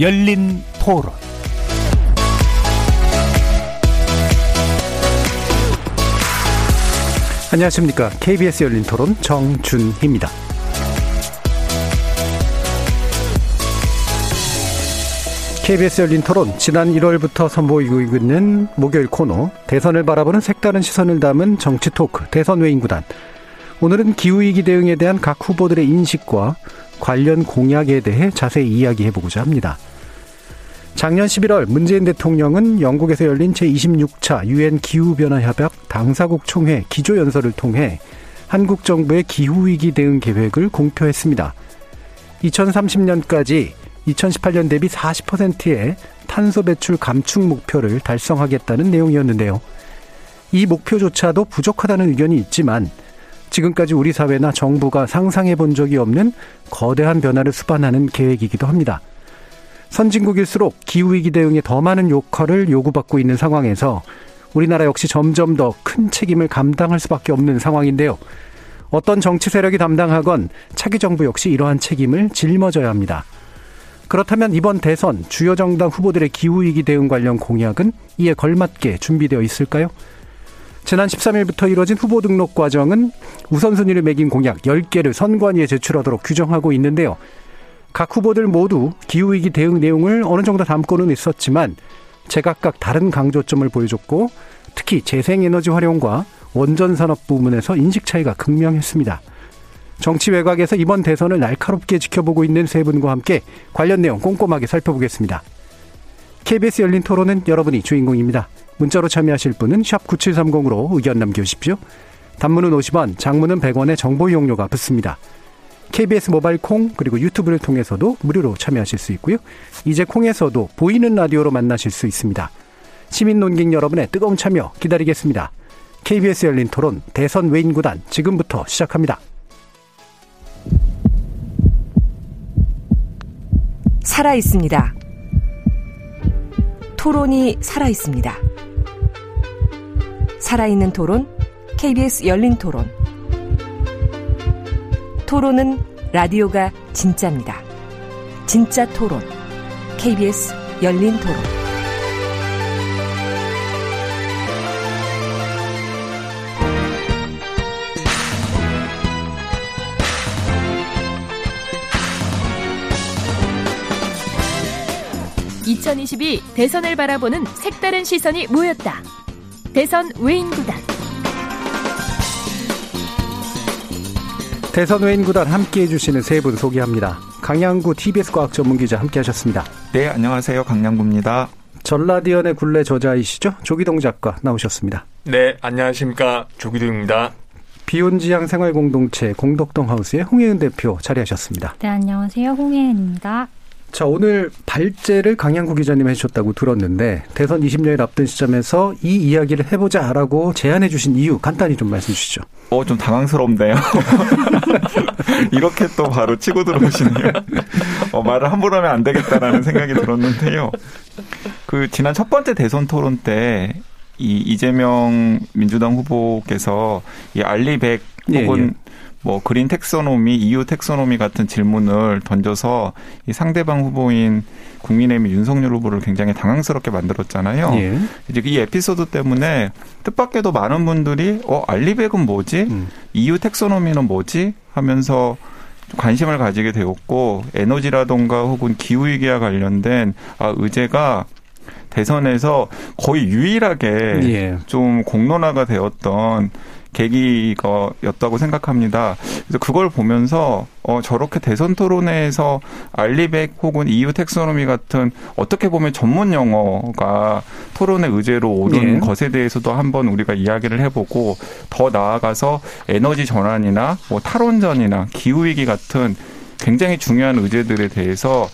열린 토론 안녕하십니까. KBS 열린 토론 정준희입니다. KBS 열린 토론 지난 1월부터 선보이고 있는 목요일 코너 대선을 바라보는 색다른 시선을 담은 정치 토크 대선 외인 구단 오늘은 기후위기 대응에 대한 각 후보들의 인식과 관련 공약에 대해 자세히 이야기해 보고자 합니다. 작년 11월 문재인 대통령은 영국에서 열린 제26차 유엔 기후변화협약 당사국 총회 기조연설을 통해 한국 정부의 기후위기 대응 계획을 공표했습니다. 2030년까지 2018년 대비 40%의 탄소 배출 감축 목표를 달성하겠다는 내용이었는데요. 이 목표조차도 부족하다는 의견이 있지만 지금까지 우리 사회나 정부가 상상해 본 적이 없는 거대한 변화를 수반하는 계획이기도 합니다. 선진국일수록 기후위기 대응에 더 많은 역할을 요구받고 있는 상황에서 우리나라 역시 점점 더 큰 책임을 감당할 수밖에 없는 상황인데요. 어떤 정치 세력이 담당하건 차기 정부 역시 이러한 책임을 짊어져야 합니다. 그렇다면 이번 대선 주요 정당 후보들의 기후위기 대응 관련 공약은 이에 걸맞게 준비되어 있을까요? 지난 13일부터 이뤄진 후보 등록 과정은 우선순위를 매긴 공약 10개를 선관위에 제출하도록 규정하고 있는데요. 각 후보들 모두 기후위기 대응 내용을 어느 정도 담고는 있었지만 제각각 다른 강조점을 보여줬고 특히 재생에너지 활용과 원전산업 부문에서 인식 차이가 극명했습니다. 정치 외곽에서 이번 대선을 날카롭게 지켜보고 있는 세 분과 함께 관련 내용 꼼꼼하게 살펴보겠습니다. KBS 열린 토론은 여러분이 주인공입니다. 문자로 참여하실 분은 9730으로 의견 남겨주십시오. 단문은 50원, 장문은 100원의 정보 이용료가 붙습니다. KBS 모바일 콩 그리고 유튜브를 통해서도 무료로 참여하실 수 있고요. 이제 콩에서도 보이는 라디오로 만나실 수 있습니다. 시민 논객 여러분의 뜨거운 참여 기다리겠습니다. KBS 열린 토론 대선 외인 구단 지금부터 시작합니다. 살아 있습니다. 토론이 살아 있습니다. 살아있는 토론, KBS 열린 토론. 토론은 라디오가 진짜입니다. 진짜 토론, KBS 열린 토론. (2022) 대선을 바라보는 색다른 시선이 모였다. 대선 외인 구단. 대선 외인 구단 함께 해 주시는 세 분 소개합니다. 강양구 TBS 과학 전문 기자 함께 하셨습니다. 네, 안녕하세요. 강양구입니다. 전라디언의 굴레 저자이시죠? 조기동 작가 나오셨습니다. 네, 안녕하십니까. 조기동입니다. 비혼지향 생활공동체 공덕동 하우스의 홍혜은 대표 자리하셨습니다. 네, 안녕하세요. 홍혜은입니다. 자, 오늘 발제를 강양구 기자님 해주셨다고 들었는데, 대선 20년을 앞둔 시점에서 이 이야기를 해보자라고 제안해 주신 이유 간단히 좀 말씀 주시죠. 어, 좀 당황스럽네요. 이렇게 또 바로 치고 들어오시네요. 어, 말을 함부로 하면 안 되겠다라는 생각이 들었는데요. 그, 지난 첫 번째 대선 토론 때, 이 이재명 민주당 후보께서 이 알리백 혹은 예, 예. 뭐 그린 텍소노미, EU 텍소노미 같은 질문을 던져서 이 상대방 후보인 국민의힘 윤석열 후보를 굉장히 당황스럽게 만들었잖아요. 예. 이제 이 에피소드 때문에 뜻밖에도 많은 분들이 어 알리백은 뭐지? 음. EU 텍소노미는 뭐지? 하면서 관심을 가지게 되었고 에너지라던가 혹은 기후 위기와 관련된 아 의제가 대선에서 거의 유일하게 예. 좀 공론화가 되었던 계기가였다고 생각합니다. 그래서 그걸 보면서 어 저렇게 대선 토론회에서 알리백 혹은 EU 텍소노미 같은 어떻게 보면 전문 용어가 토론의 의제로 오른 예. 것에 대해서도 한번 우리가 이야기를 해보고 더 나아가서 에너지 전환이나 뭐 탈원전이나 기후 위기 같은 굉장히 중요한 의제들에 대해서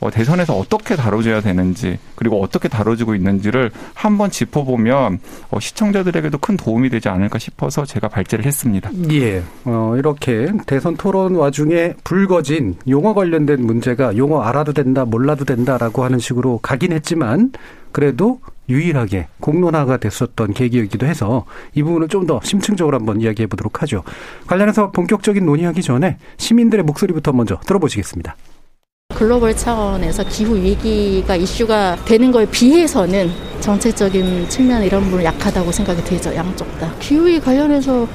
어, 대선에서 어떻게 다뤄져야 되는지 그리고 어떻게 다뤄지고 있는지를 한번 짚어보면 어, 시청자들에게도 큰 도움이 되지 않을까 싶어서 제가 발제를 했습니다. 예, 어, 이렇게 대선 토론 와중에 불거진 용어 관련된 문제가 용어 알아도 된다, 몰라도 된다라고 하는 식으로 가긴 했지만 그래도 유일하게 공론화가 됐었던 계기이기도 해서 이 부분을 좀 더 심층적으로 한번 이야기해 보도록 하죠. 관련해서 본격적인 논의하기 전에 시민들의 목소리부터 먼저 들어보시겠습니다. 글로벌 차원에서 기후 위기가 이슈가 되는 거에 비해서는 정책적인 측면 이런 부분 약하다고 생각이 되죠 양쪽 다. 기후 위기 관련해서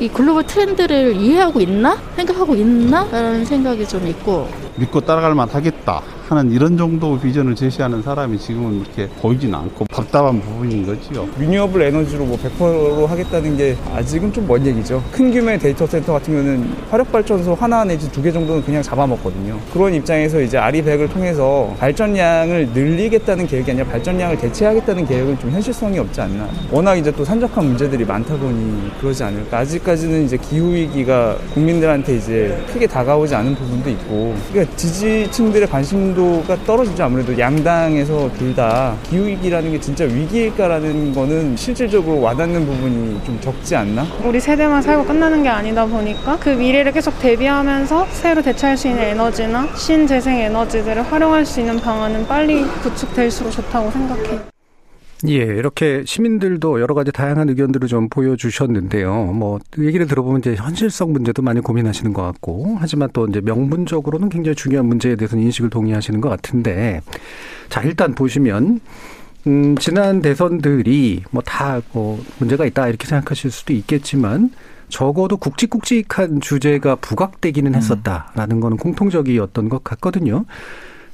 이 글로벌 트렌드를 이해하고 있나? 생각하고 있나 라는 생각이 좀 있고. 믿고 따라갈 만하겠다 하는 이런 정도 비전을 제시하는 사람이 지금은 이렇게 보이진 않고 답답한 부분인 거지요. Renewable 에너지로 뭐 100% 하겠다는 게 아직은 좀 먼 얘기죠. 큰 규모의 데이터 센터 같은 경우는 화력 발전소 하나 내지 두 개 정도는 그냥 잡아먹거든요. 그런 입장에서 이제 아리백을 통해서 발전량을 늘리겠다는 계획이 아니라 발전량을 대체하겠다는 계획은 좀 현실성이 없지 않나. 워낙 이제 또 산적한 문제들이 많다 보니 그러지 않을까. 아직까지는 이제 기후 위기가 국민들한테 이제 크게 다가오지 않은 부분도 있고, 그러니까 지지층들의 관심도 정도가 떨어지죠. 아무래도 양당에서 둘 다 기후위기라는 게 진짜 위기일까라는 거는 실질적으로 와닿는 부분이 좀 적지 않나? 우리 세대만 살고 끝나는 게 아니다 보니까 그 미래를 계속 대비하면서 새로 대체할 수 있는 에너지나 신재생 에너지들을 활용할 수 있는 방안은 빨리 구축될수록 좋다고 생각해요. 예, 이렇게 시민들도 여러 가지 다양한 의견들을 좀 보여주셨는데요. 뭐, 얘기를 들어보면 이제 현실성 문제도 많이 고민하시는 것 같고, 하지만 또 이제 명분적으로는 굉장히 중요한 문제에 대해서는 인식을 동의하시는 것 같은데, 자, 일단 보시면, 음, 지난 대선들이 뭐 다, 뭐, 문제가 있다, 이렇게 생각하실 수도 있겠지만, 적어도 굵직굵직한 주제가 부각되기는 음. 했었다라는 거는 공통적이었던 것 같거든요.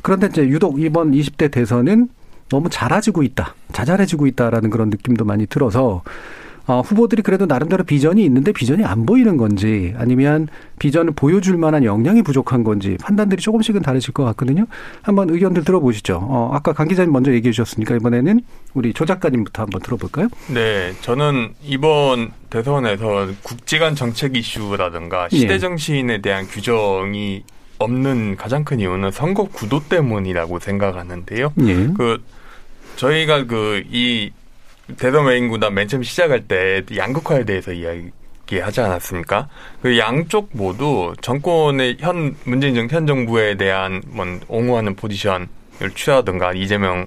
그런데 이제 유독 이번 20대 대선은 너무 잘아지고 있다, 자잘해지고 있다라는 그런 느낌도 많이 들어서 어, 후보들이 그래도 나름대로 비전이 있는데 비전이 안 보이는 건지 아니면 비전을 보여줄 만한 역량이 부족한 건지 판단들이 조금씩은 다르실 것 같거든요. 한번 의견들 들어보시죠. 어, 아까 강 기자님 먼저 얘기해 주셨으니까 이번에는 우리 조 작가님부터 한번 들어볼까요? 네, 저는 이번 대선에서 국지간 정책 이슈라든가 시대 예. 정신에 대한 규정이 없는 가장 큰 이유는 선거 구도 때문이라고 생각하는데요. 예. 그 저희가 그 이 대선 외인 구단 맨 처음 시작할 때 양극화에 대해서 이야기 하지 않았습니까? 그 양쪽 모두 정권의 현 문재인 현 정부에 대한 뭐 옹호하는 포지션을 취하든가 이재명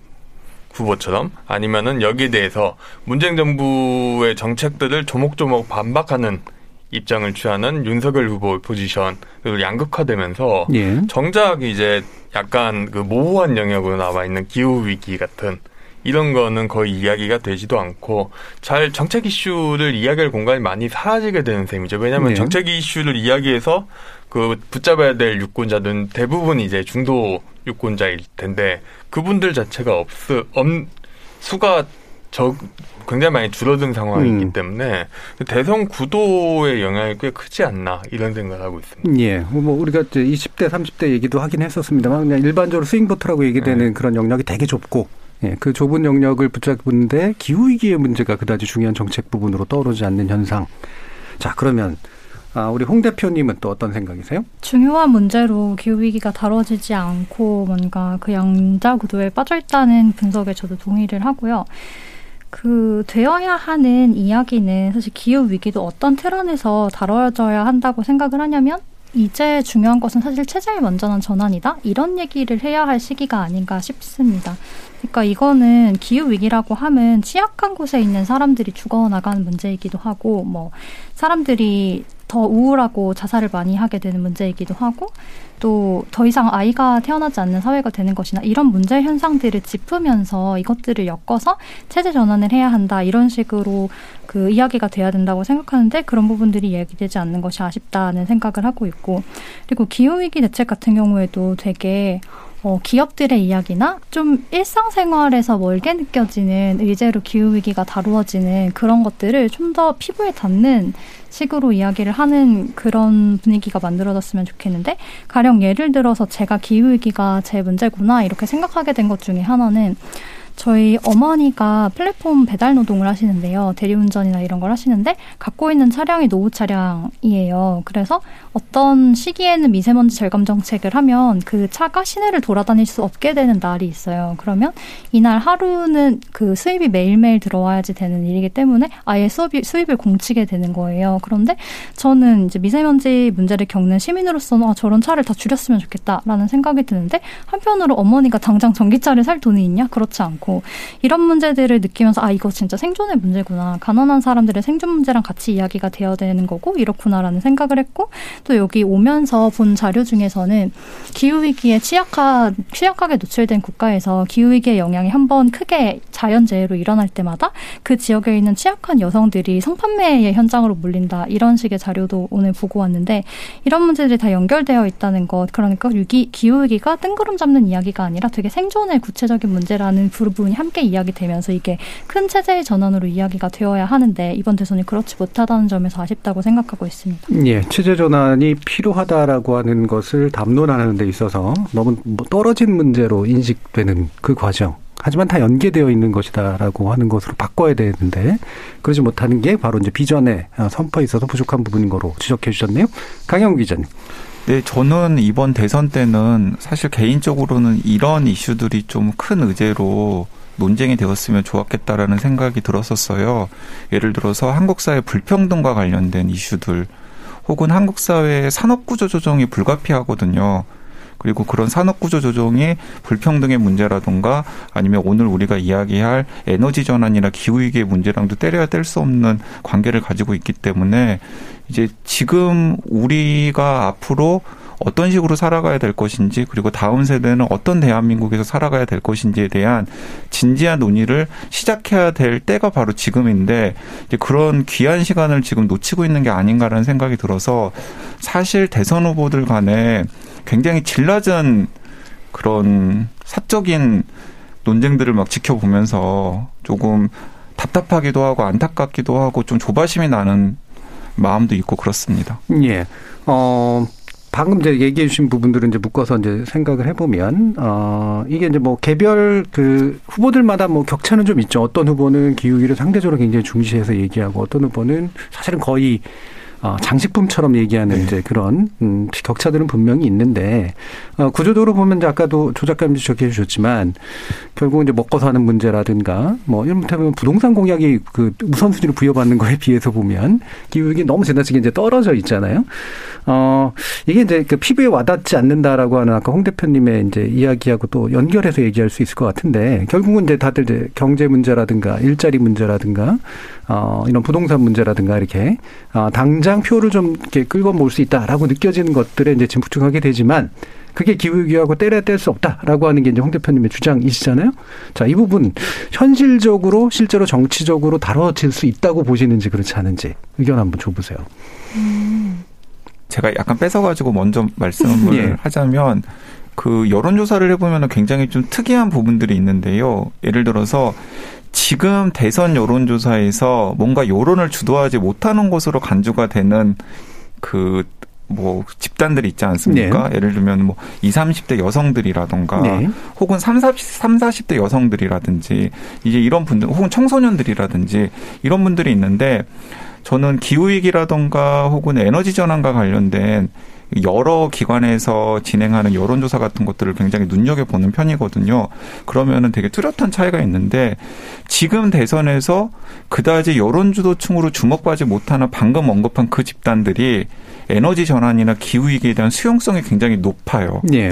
후보처럼 아니면은 여기에 대해서 문재인 정부의 정책들을 조목조목 반박하는 입장을 취하는 윤석열 후보 포지션을 양극화되면서 예. 정작 이제 약간 그 모호한 영역으로 나와 있는 기후 위기 같은 이런 거는 거의 이야기가 되지도 않고 잘 정책 이슈를 이야기할 공간이 많이 사라지게 되는 셈이죠. 왜냐하면 네. 정책 이슈를 이야기해서 그 붙잡아야 될 유권자들은 대부분 이제 중도 유권자일 텐데 그분들 자체가 없, 없 수가 적 굉장히 많이 줄어든 상황이기 음. 때문에 대선 구도의 영향이 꽤 크지 않나 이런 생각을 하고 있습니다. 예, 뭐 우리가 이제 20대, 30대 얘기도 하긴 했었습니다만 그냥 일반적으로 스윙보트라고 얘기되는 네. 그런 영역이 되게 좁고 예, 그 좁은 영역을 붙잡는데 기후위기의 문제가 그다지 중요한 정책 부분으로 떠오르지 않는 현상. 자, 그러면 아, 우리 홍 대표님은 또 어떤 생각이세요? 중요한 문제로 기후위기가 다뤄지지 않고 뭔가 그 양자 구도에 빠져있다는 분석에 저도 동의를 하고요. 그 되어야 하는 이야기는 사실 기후 위기도 어떤 틀 안에서 다뤄져야 한다고 생각을 하냐면 이제 중요한 것은 사실 체제의 완전한 전환이다. 이런 얘기를 해야 할 시기가 아닌가 싶습니다. 그러니까 이거는 기후 위기라고 하면 취약한 곳에 있는 사람들이 죽어나가는 문제이기도 하고, 뭐 사람들이 더 우울하고 자살을 많이 하게 되는 문제이기도 하고, 또 더 이상 아이가 태어나지 않는 사회가 되는 것이나 이런 문제 현상들을 짚으면서 이것들을 엮어서 체제 전환을 해야 한다 이런 식으로 그 이야기가 돼야 된다고 생각하는데 그런 부분들이 얘기되지 않는 것이 아쉽다는 생각을 하고 있고 그리고 기후 위기 대책 같은 경우에도 되게 어, 기업들의 이야기나 좀 일상생활에서 멀게 느껴지는 의제로 기후위기가 다루어지는 그런 것들을 좀 더 피부에 닿는 식으로 이야기를 하는 그런 분위기가 만들어졌으면 좋겠는데 가령 예를 들어서 제가 기후위기가 제 문제구나 이렇게 생각하게 된 것 중에 하나는 저희 어머니가 플랫폼 배달 노동을 하시는데요. 대리운전이나 이런 걸 하시는데 갖고 있는 차량이 노후 차량이에요. 그래서 어떤 시기에는 미세먼지 절감 정책을 하면 그 차가 시내를 돌아다닐 수 없게 되는 날이 있어요. 그러면 이날 하루는 그 수입이 매일매일 들어와야지 되는 일이기 때문에 아예 수입이, 수입을 공치게 되는 거예요. 그런데 저는 이제 미세먼지 문제를 겪는 시민으로서는 아, 저런 차를 다 줄였으면 좋겠다라는 생각이 드는데 한편으로 어머니가 당장 전기차를 살 돈이 있냐? 그렇지 않고 많고 이런 문제들을 느끼면서 아 이거 진짜 생존의 문제구나. 가난한 사람들의 생존 문제랑 같이 이야기가 되어야 되는 거고 이렇구나라는 생각을 했고 또 여기 오면서 본 자료 중에서는 기후 위기에 취약한 취약하게 노출된 국가에서 기후 위기의 영향이 한 번 크게 자연재해로 일어날 때마다 그 지역에 있는 취약한 여성들이 성판매의 현장으로 몰린다. 이런 식의 자료도 오늘 보고 왔는데 이런 문제들이 다 연결되어 있다는 것. 그러니까 위기 기후 위기가 뜬구름 잡는 이야기가 아니라 되게 생존의 구체적인 문제라는 부 분이 함께 이야기되면서 이게 큰 체제의 전환으로 이야기가 되어야 하는데 이번 대선이 그렇지 못하다는 점에서 아쉽다고 생각하고 있습니다. 예, 체제 전환이 필요하다라고 하는 것을 담론하는 데 있어서 너무 뭐 떨어진 문제로 인식되는 그 과정. 하지만 다 연계되어 있는 것이다라고 하는 것으로 바꿔야 되는데 그러지 못하는 게 바로 이제 비전의 선포에 있어서 부족한 부분인 거로 지적해 주셨네요. 강영 기자님. 네, 저는 이번 대선 때는 사실 개인적으로는 이런 이슈들이 좀 큰 의제로 논쟁이 되었으면 좋았겠다라는 생각이 들었었어요. 예를 들어서 한국 사회 불평등과 관련된 이슈들 혹은 한국 사회의 산업 구조 조정이 불가피하거든요. 그리고 그런 산업 구조 조정이 불평등의 문제라든가 아니면 오늘 우리가 이야기할 에너지 전환이나 기후 위기의 문제랑도 때려야 뗄 수 없는 관계를 가지고 있기 때문에 이제 지금 우리가 앞으로 어떤 식으로 살아가야 될 것인지 그리고 다음 세대는 어떤 대한민국에서 살아가야 될 것인지에 대한 진지한 논의를 시작해야 될 때가 바로 지금인데 이제 그런 귀한 시간을 지금 놓치고 있는 게 아닌가라는 생각이 들어서 사실 대선 후보들 간에 굉장히 질 낮은 그런 사적인 논쟁들을 막 지켜보면서 조금 답답하기도 하고 안타깝기도 하고 좀 조바심이 나는 마음도 있고 그렇습니다. 예. 어, 방금 이제 얘기해 주신 부분들은 이제 묶어서 이제 생각을 해보면, 어, 이게 이제 뭐 개별 그 후보들마다 뭐 격차는 좀 있죠. 어떤 후보는 기후위를 상대적으로 굉장히 중시해서 얘기하고 어떤 후보는 사실은 거의 어, 장식품처럼 얘기하는 네. 이제 그런 음, 격차들은 분명히 있는데 어, 구조적으로 보면 아까도 조 작가님 지적해 주셨지만 결국 이제 먹고 사는 문제라든가 뭐 이를테면 부동산 공약이 그 우선순위를 부여받는 거에 비해서 보면 기후위기 너무 지나치게 이제 떨어져 있잖아요. 어 이게 이제 그 피부에 와닿지 않는다라고 하는 아까 홍 대표님의 이제 이야기하고 또 연결해서 얘기할 수 있을 것 같은데 결국은 이제 다들 이제 경제 문제라든가 일자리 문제라든가 어 이런 부동산 문제라든가 이렇게 어 당장 표를 좀 이렇게 끌고 모을 수 있다라고 느껴지는 것들에 이제 집중하게 되지만 그게 기후위기하고 때려야 뗄수 없다라고 하는 게 이제 홍 대표님의 주장이시잖아요. 자, 이 부분 현실적으로 실제로 정치적으로 다뤄질 수 있다고 보시는지 그렇지 않은지 의견 한번 줘보세요. 음. 제가 약간 뺏어가지고 먼저 말씀을 예. 하자면 그 여론조사를 해보면 굉장히 좀 특이한 부분들이 있는데요. 예를 들어서 지금 대선 여론조사에서 뭔가 여론을 주도하지 못하는 것으로 간주가 되는 그 뭐 집단들이 있지 않습니까? 네. 예를 들면 뭐 20, 30대 여성들이라던가 네. 혹은 30, 30, 40대 여성들이라든지 이제 이런 분들 혹은 청소년들이라든지 이런 분들이 있는데 저는 기후 위기라던가 혹은 에너지 전환과 관련된 여러 기관에서 진행하는 여론조사 같은 것들을 굉장히 눈여겨보는 편이거든요. 그러면은 되게 뚜렷한 차이가 있는데 지금 대선에서 그다지 여론주도층으로 주목받지 못하는 방금 언급한 그 집단들이 에너지 전환이나 기후위기에 대한 수용성이 굉장히 높아요. 예.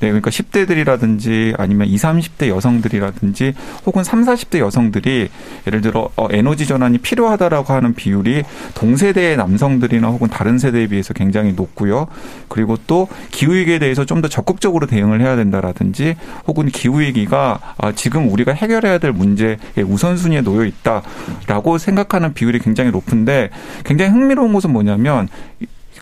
네, 그러니까 10대들이라든지 아니면 20, 30대 여성들이라든지 혹은 3, 40대 여성들이 예를 들어 어, 에너지 전환이 필요하다라고 하는 비율이 동세대의 남성들이나 혹은 다른 세대에 비해서 굉장히 높고요. 그리고 또 기후위기에 대해서 좀 더 적극적으로 대응을 해야 된다라든지 혹은 기후위기가 아, 지금 우리가 해결해야 될 문제의 우선순위에 놓여 있다라고 생각하는 비율이 굉장히 높은데 굉장히 흥미로운 것은 뭐냐면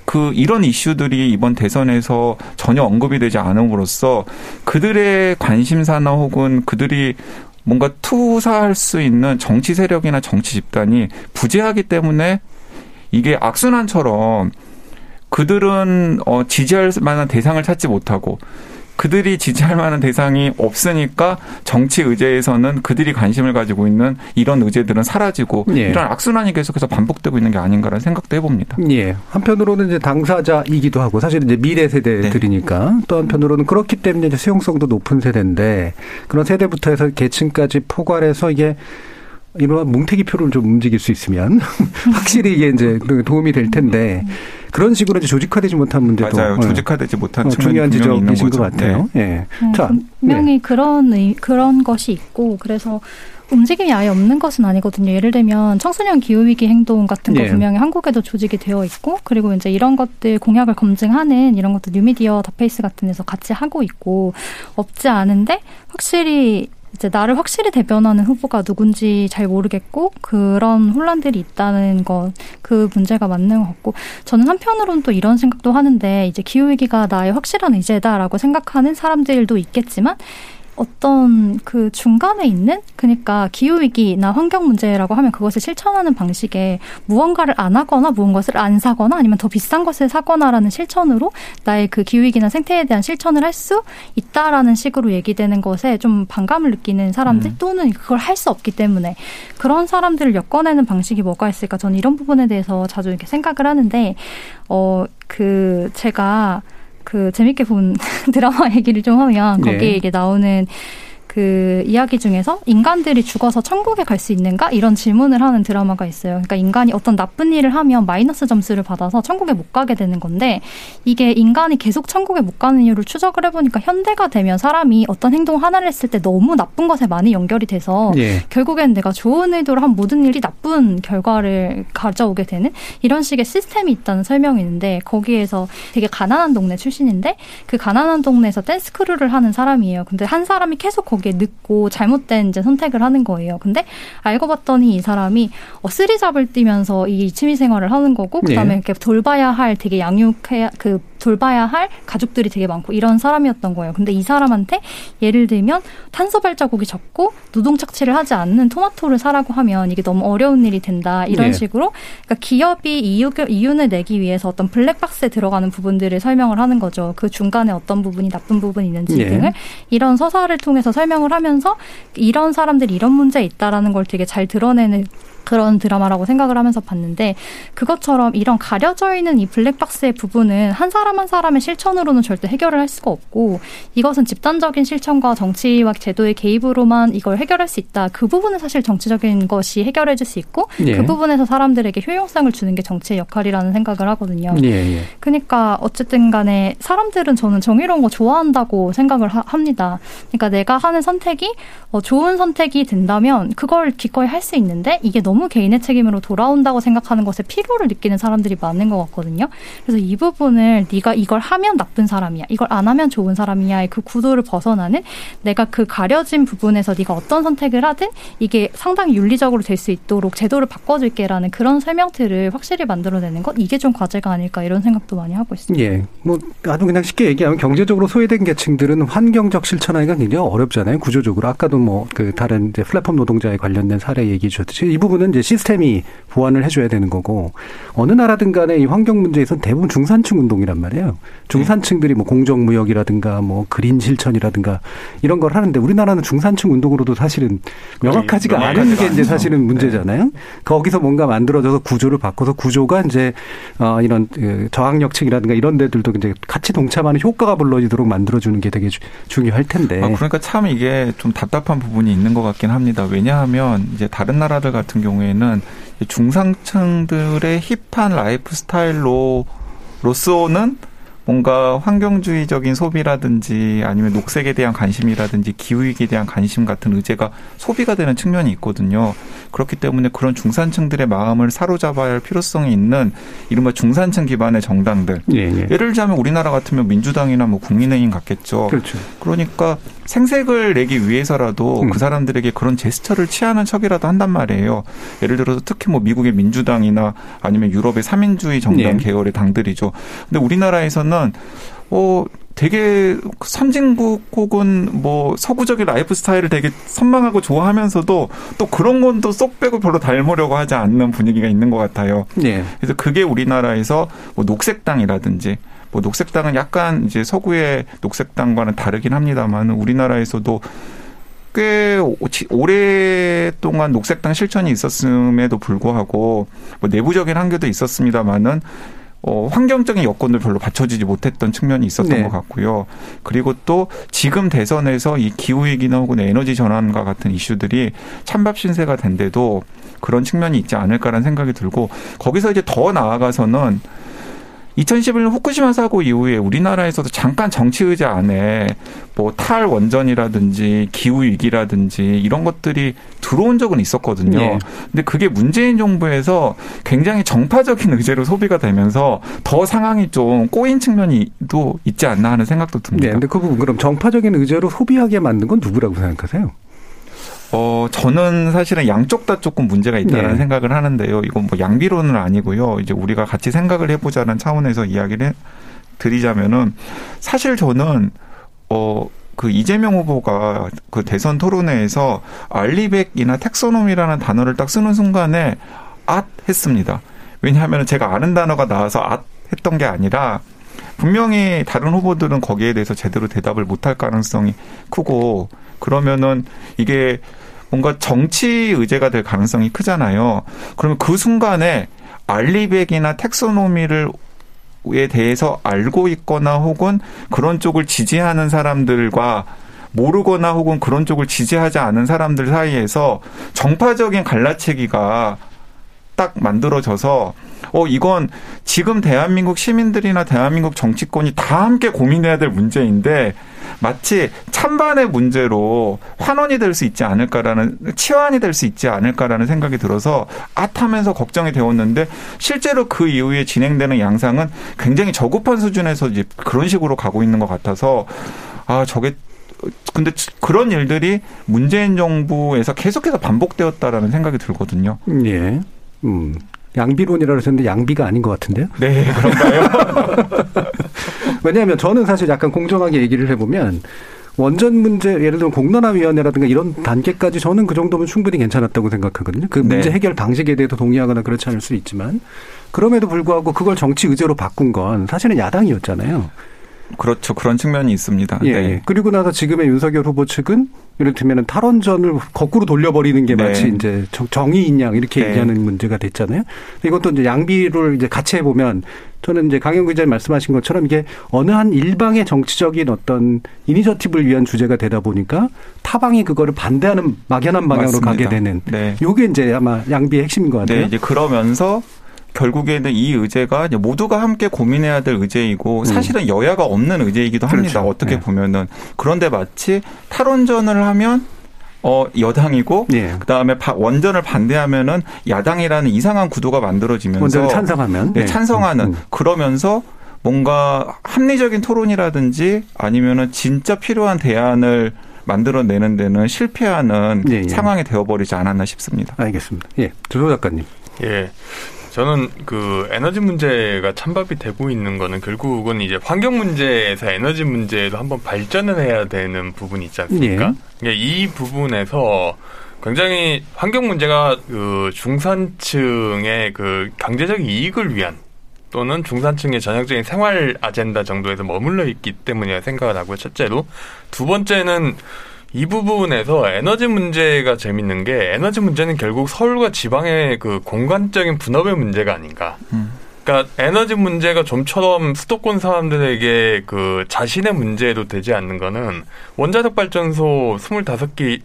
그 이런 이슈들이 이번 대선에서 전혀 언급이 되지 않음으로써 그들의 관심사나 혹은 그들이 뭔가 투사할 수 있는 정치 세력이나 정치 집단이 부재하기 때문에 이게 악순환처럼 그들은 어 지지할 만한 대상을 찾지 못하고 그들이 지지할 만한 대상이 없으니까 정치 의제에서는 그들이 관심을 가지고 있는 이런 의제들은 사라지고 예. 이런 악순환이 계속해서 반복되고 있는 게 아닌가라는 생각도 해봅니다. 예. 한편으로는 이제 당사자이기도 하고 사실 이제 미래 세대들이니까 네. 또 한편으로는 그렇기 때문에 이제 수용성도 높은 세대인데 그런 세대부터 해서 계층까지 포괄해서 이게 이러한 뭉태기 표를 좀 움직일 수 있으면 확실히 이게 이제 도움이 될 텐데 그런 식으로 이제 조직화되지 못한 문제도 맞아요. 조직화되지 못한 어, 중요한 지적이신 것 같아요. 예. 네. 네, 자, 분명히 네. 그런 그런 것이 있고 그래서 움직임이 아예 없는 것은 아니거든요. 예를 들면 청소년 기후위기 행동 같은 거 예. 분명히 한국에도 조직이 되어 있고 그리고 이제 이런 것들 공약을 검증하는 이런 것도 뉴미디어 더페이스 같은 데서 같이 하고 있고 없지 않은데 확실히 이제 나를 확실히 대변하는 후보가 누군지 잘 모르겠고 그런 혼란들이 있다는 것 그 문제가 맞는 것 같고 저는 한편으로는 또 이런 생각도 하는데 이제 기후 위기가 나의 확실한 의제다라고 생각하는 사람들도 있겠지만 어떤 그 중간에 있는 그러니까 기후 위기나 환경 문제라고 하면 그것을 실천하는 방식에 무언가를 안 하거나 무언가를 안 사거나 아니면 더 비싼 것을 사거나라는 실천으로 나의 그 기후 위기나 생태에 대한 실천을 할 수 있다라는 식으로 얘기되는 것에 좀 반감을 느끼는 사람들 음. 또는 그걸 할 수 없기 때문에 그런 사람들을 엮어내는 방식이 뭐가 있을까 저는 이런 부분에 대해서 자주 이렇게 생각을 하는데 어 그 제가 그 재밌게 본 드라마 얘기를 좀 하면 거기에 네. 이게 나오는 그 이야기 중에서 인간들이 죽어서 천국에 갈 수 있는가 이런 질문을 하는 드라마가 있어요. 그러니까 인간이 어떤 나쁜 일을 하면 마이너스 점수를 받아서 천국에 못 가게 되는 건데 이게 인간이 계속 천국에 못 가는 이유를 추적을 해보니까 현대가 되면 사람이 어떤 행동 하나를 했을 때 너무 나쁜 것에 많이 연결이 돼서 예. 결국엔 내가 좋은 의도로 한 모든 일이 나쁜 결과를 가져오게 되는 이런 식의 시스템이 있다는 설명이 있는데 거기에서 되게 가난한 동네 출신인데 그 가난한 동네에서 댄스 crew를 하는 사람이에요. 근데 한 사람이 계속 거기 되게 늦고 잘못된 이제 선택을 하는 거예요. 근데 알고 봤더니 이 사람이 어, three job을 뛰면서 이 취미 생활을 하는 거고 그다음에 네. 이렇게 돌봐야 할 되게 양육해야 그 돌봐야 할 가족들이 되게 많고 이런 사람이었던 거예요. 근데 이 사람한테 예를 들면 탄소 발자국이 적고 노동 착취를 하지 않는 토마토를 사라고 하면 이게 너무 어려운 일이 된다. 이런 네. 식으로 그러니까 기업이 이유, 이윤을 내기 위해서 어떤 블랙박스에 들어가는 부분들을 설명을 하는 거죠. 그 중간에 어떤 부분이 나쁜 부분이 있는지 네. 등을 이런 서사를 통해서 설명 을 하면서 이런 사람들이 이런 문제 있다라는 걸 되게 잘 드러내는 그런 드라마라고 생각을 하면서 봤는데 그것처럼 이런 가려져 있는 이 블랙박스의 부분은 한 사람 한 사람의 실천으로는 절대 해결을 할 수가 없고 이것은 집단적인 실천과 정치와 제도의 개입으로만 이걸 해결할 수 있다. 그 부분은 사실 정치적인 것이 해결해 줄 수 있고 예. 그 부분에서 사람들에게 효용성을 주는 게 정치의 역할이라는 생각을 하거든요. 예, 예. 그러니까 어쨌든 간에 사람들은 저는 정의로운 거 좋아한다고 생각을 하, 합니다. 그러니까 내가 하는 선택이 어, 좋은 선택이 된다면 그걸 기꺼이 할 수 있는데 이게 너무 너무 개인의 책임으로 돌아온다고 생각하는 것에 필요를 느끼는 사람들이 많은 것 같거든요. 그래서 이 부분을 네가 이걸 하면 나쁜 사람이야, 이걸 안 하면 좋은 사람이야의 그 구도를 벗어나는 내가 그 가려진 부분에서 네가 어떤 선택을 하든 이게 상당히 윤리적으로 될 수 있도록 제도를 바꿔줄게라는 그런 설명들을 확실히 만들어내는 것 이게 좀 과제가 아닐까 이런 생각도 많이 하고 있습니다. 예, 뭐 아주 그냥 쉽게 얘기하면 경제적으로 소외된 계층들은 환경적 실천하기가 굉장히 어렵잖아요. 구조적으로 아까도 뭐 그 다른 이제 플랫폼 노동자에 관련된 사례 얘기해 주셨듯이 이 부분은 이제 시스템이 보완을 해줘야 되는 거고 어느 나라든 간에 이 환경 문제에선 대부분 중산층 운동이란 말이에요. 중산층들이 뭐 공정무역이라든가 뭐 그린 실천이라든가 이런 걸 하는데 우리나라는 중산층 운동으로도 사실은 명확하지가 않은 게 이제 사실은 문제잖아요. 네. 거기서 뭔가 만들어져서 구조를 바꿔서 구조가 이제 어 이런 그 저항력층이라든가 이런 데들도 이제 같이 동참하는 효과가 불러지도록 만들어주는 게 되게 중요할 텐데. 아, 그러니까 참 이게 좀 답답한 부분이 있는 것 같긴 합니다. 왜냐하면 이제 다른 나라들 같은 경우 경우에는 중산층들의 hip한 라이프 스타일로 로서는 뭔가 환경주의적인 소비라든지 아니면 녹색에 대한 관심이라든지 기후위기에 대한 관심 같은 의제가 소비가 되는 측면이 있거든요. 그렇기 때문에 그런 중산층들의 마음을 사로잡아야 할 필요성이 있는 이른바 중산층 기반의 정당들. 예, 예. 를 들자면 우리나라 같으면 민주당이나 뭐 국민의힘 같겠죠. 그렇죠. 그러니까 생색을 내기 위해서라도 음. 그 사람들에게 그런 제스처를 취하는 척이라도 한단 말이에요. 예를 들어서 특히 뭐 미국의 민주당이나 아니면 유럽의 사민주의 정당 예. 계열의 당들이죠. 근데 우리나라에서는 보면 어 되게 선진국 혹은 뭐 서구적인 라이프 스타일을 되게 선망하고 좋아하면서도 또 그런 건 또 쏙 빼고 별로 닮으려고 하지 않는 분위기가 있는 것 같아요. 네. 그래서 그게 우리나라에서 뭐 녹색당이라든지 뭐 녹색당은 약간 이제 서구의 녹색당과는 다르긴 합니다만 우리나라에서도 꽤 오랫동안 녹색당 실천이 있었음에도 불구하고 뭐 내부적인 한계도 있었습니다만은 어, 환경적인 여건도 별로 받쳐지지 못했던 측면이 있었던 네. 것 같고요. 그리고 또 지금 대선에서 이 기후위기나 혹은 에너지 전환과 같은 이슈들이 찬밥 신세가 된데도 그런 측면이 있지 않을까라는 생각이 들고 거기서 이제 더 나아가서는 2011년 후쿠시마 사고 이후에 우리나라에서도 잠깐 정치 의자 안에 뭐 탈원전이라든지 기후 위기라든지 이런 것들이 들어온 적은 있었거든요. 예. 근데 그게 문재인 정부에서 굉장히 정파적인 의제로 소비가 되면서 더 상황이 좀 꼬인 측면이 또 있지 않나 하는 생각도 네, 듭니다. 근데 그 부분 그럼 정파적인 의제로 소비하게 만든 건 누구라고 생각하세요? 어, 저는 사실은 양쪽 다 조금 문제가 있다는 네. 생각을 하는데요. 이건 뭐 양비론은 아니고요. 이제 우리가 같이 생각을 해보자는 차원에서 이야기를 해- 드리자면은 사실 저는 어, 그 이재명 후보가 그 대선 토론회에서 알리백이나 텍소노미라는 단어를 딱 쓰는 순간에 앗 했습니다. 왜냐하면 제가 아는 단어가 나와서 앗 했던 게 아니라 분명히 다른 후보들은 거기에 대해서 제대로 대답을 못할 가능성이 크고 그러면은 이게 뭔가 정치 의제가 될 가능성이 크잖아요. 그러면 그 순간에 알리백이나 텍소노미를 에 대해서 알고 있거나 혹은 그런 쪽을 지지하는 사람들과 모르거나 혹은 그런 쪽을 지지하지 않은 사람들 사이에서 정파적인 갈라치기가 딱 만들어져서 어 이건 지금 대한민국 시민들이나 대한민국 정치권이 다 함께 고민해야 될 문제인데 마치 찬반의 문제로 환원이 될 수 있지 않을까라는 치환이 될 수 있지 않을까라는 생각이 들어서 앗하면서 걱정이 되었는데 실제로 그 이후에 진행되는 양상은 굉장히 저급한 수준에서 이제 그런 식으로 가고 있는 것 같아서 아 저게 근데 그런 일들이 문재인 정부에서 계속해서 반복되었다라는 생각이 들거든요. 예. 음. 양비론이라고 하셨는데 양비가 아닌 것 같은데요? 네, 그런가요? 왜냐하면 저는 사실 약간 공정하게 얘기를 해보면 원전 문제 예를 들면 공론화위원회라든가 이런 단계까지 저는 그 정도면 충분히 괜찮았다고 생각하거든요. 그 문제 네. 해결 방식에 대해서 동의하거나 그렇지 않을 수 있지만 그럼에도 불구하고 그걸 정치 의제로 바꾼 건 사실은 야당이었잖아요. 그렇죠. 그런 측면이 있습니다. 예. 네. 그리고 나서 지금의 윤석열 후보 측은 이를테면 탈원전을 거꾸로 돌려버리는 게 네. 마치 이제 정- 정의인 양 이렇게 네. 얘기하는 문제가 됐잖아요. 이것도 이제 양비를 이제 같이 해보면 저는 이제 강영 기자님 말씀하신 것처럼 이게 어느 한 일방의 정치적인 어떤 이니셔티브를 위한 주제가 되다 보니까 타방이 그거를 반대하는 막연한 방향으로 맞습니다. 가게 되는 네. 요게 이제 아마 양비의 핵심인 것 같아요. 네, 이제 그러면서 결국에는 이 의제가 모두가 함께 고민해야 될 의제이고 사실은 여야가 없는 의제이기도 합니다. 음. 그렇죠. 어떻게 네. 보면은 그런데 마치 탈원전을 하면 어 여당이고 예. 그다음에 바- 원전을 반대하면은 야당이라는 이상한 구도가 만들어지면서 원전을 찬성하면 네, 네. 찬성하는 음, 음. 그러면서 뭔가 합리적인 토론이라든지 아니면은 진짜 필요한 대안을 만들어내는 데는 실패하는 예, 예. 상황이 되어버리지 않았나 싶습니다. 알겠습니다. 예, 조조 작가님. 예. 저는 그 에너지 문제가 찬밥이 되고 있는 거는 결국은 이제 환경 문제에서 에너지 문제로 한번 발전을 해야 되는 부분이 있지 않습니까? 예. 그러니까 이 부분에서 굉장히 환경 문제가 그 중산층의 그 경제적 이익을 위한 또는 중산층의 전형적인 생활 아젠다 정도에서 머물러 있기 때문이라 생각을 하고요. 첫째로 두 번째는 이 부분에서 에너지 문제가 재밌는 게 에너지 문제는 결국 서울과 지방의 그 공간적인 분업의 문제가 아닌가. 음. 그러니까 에너지 문제가 좀처럼 수도권 사람들에게 그 자신의 문제로 되지 않는 거는 원자력 발전소 25개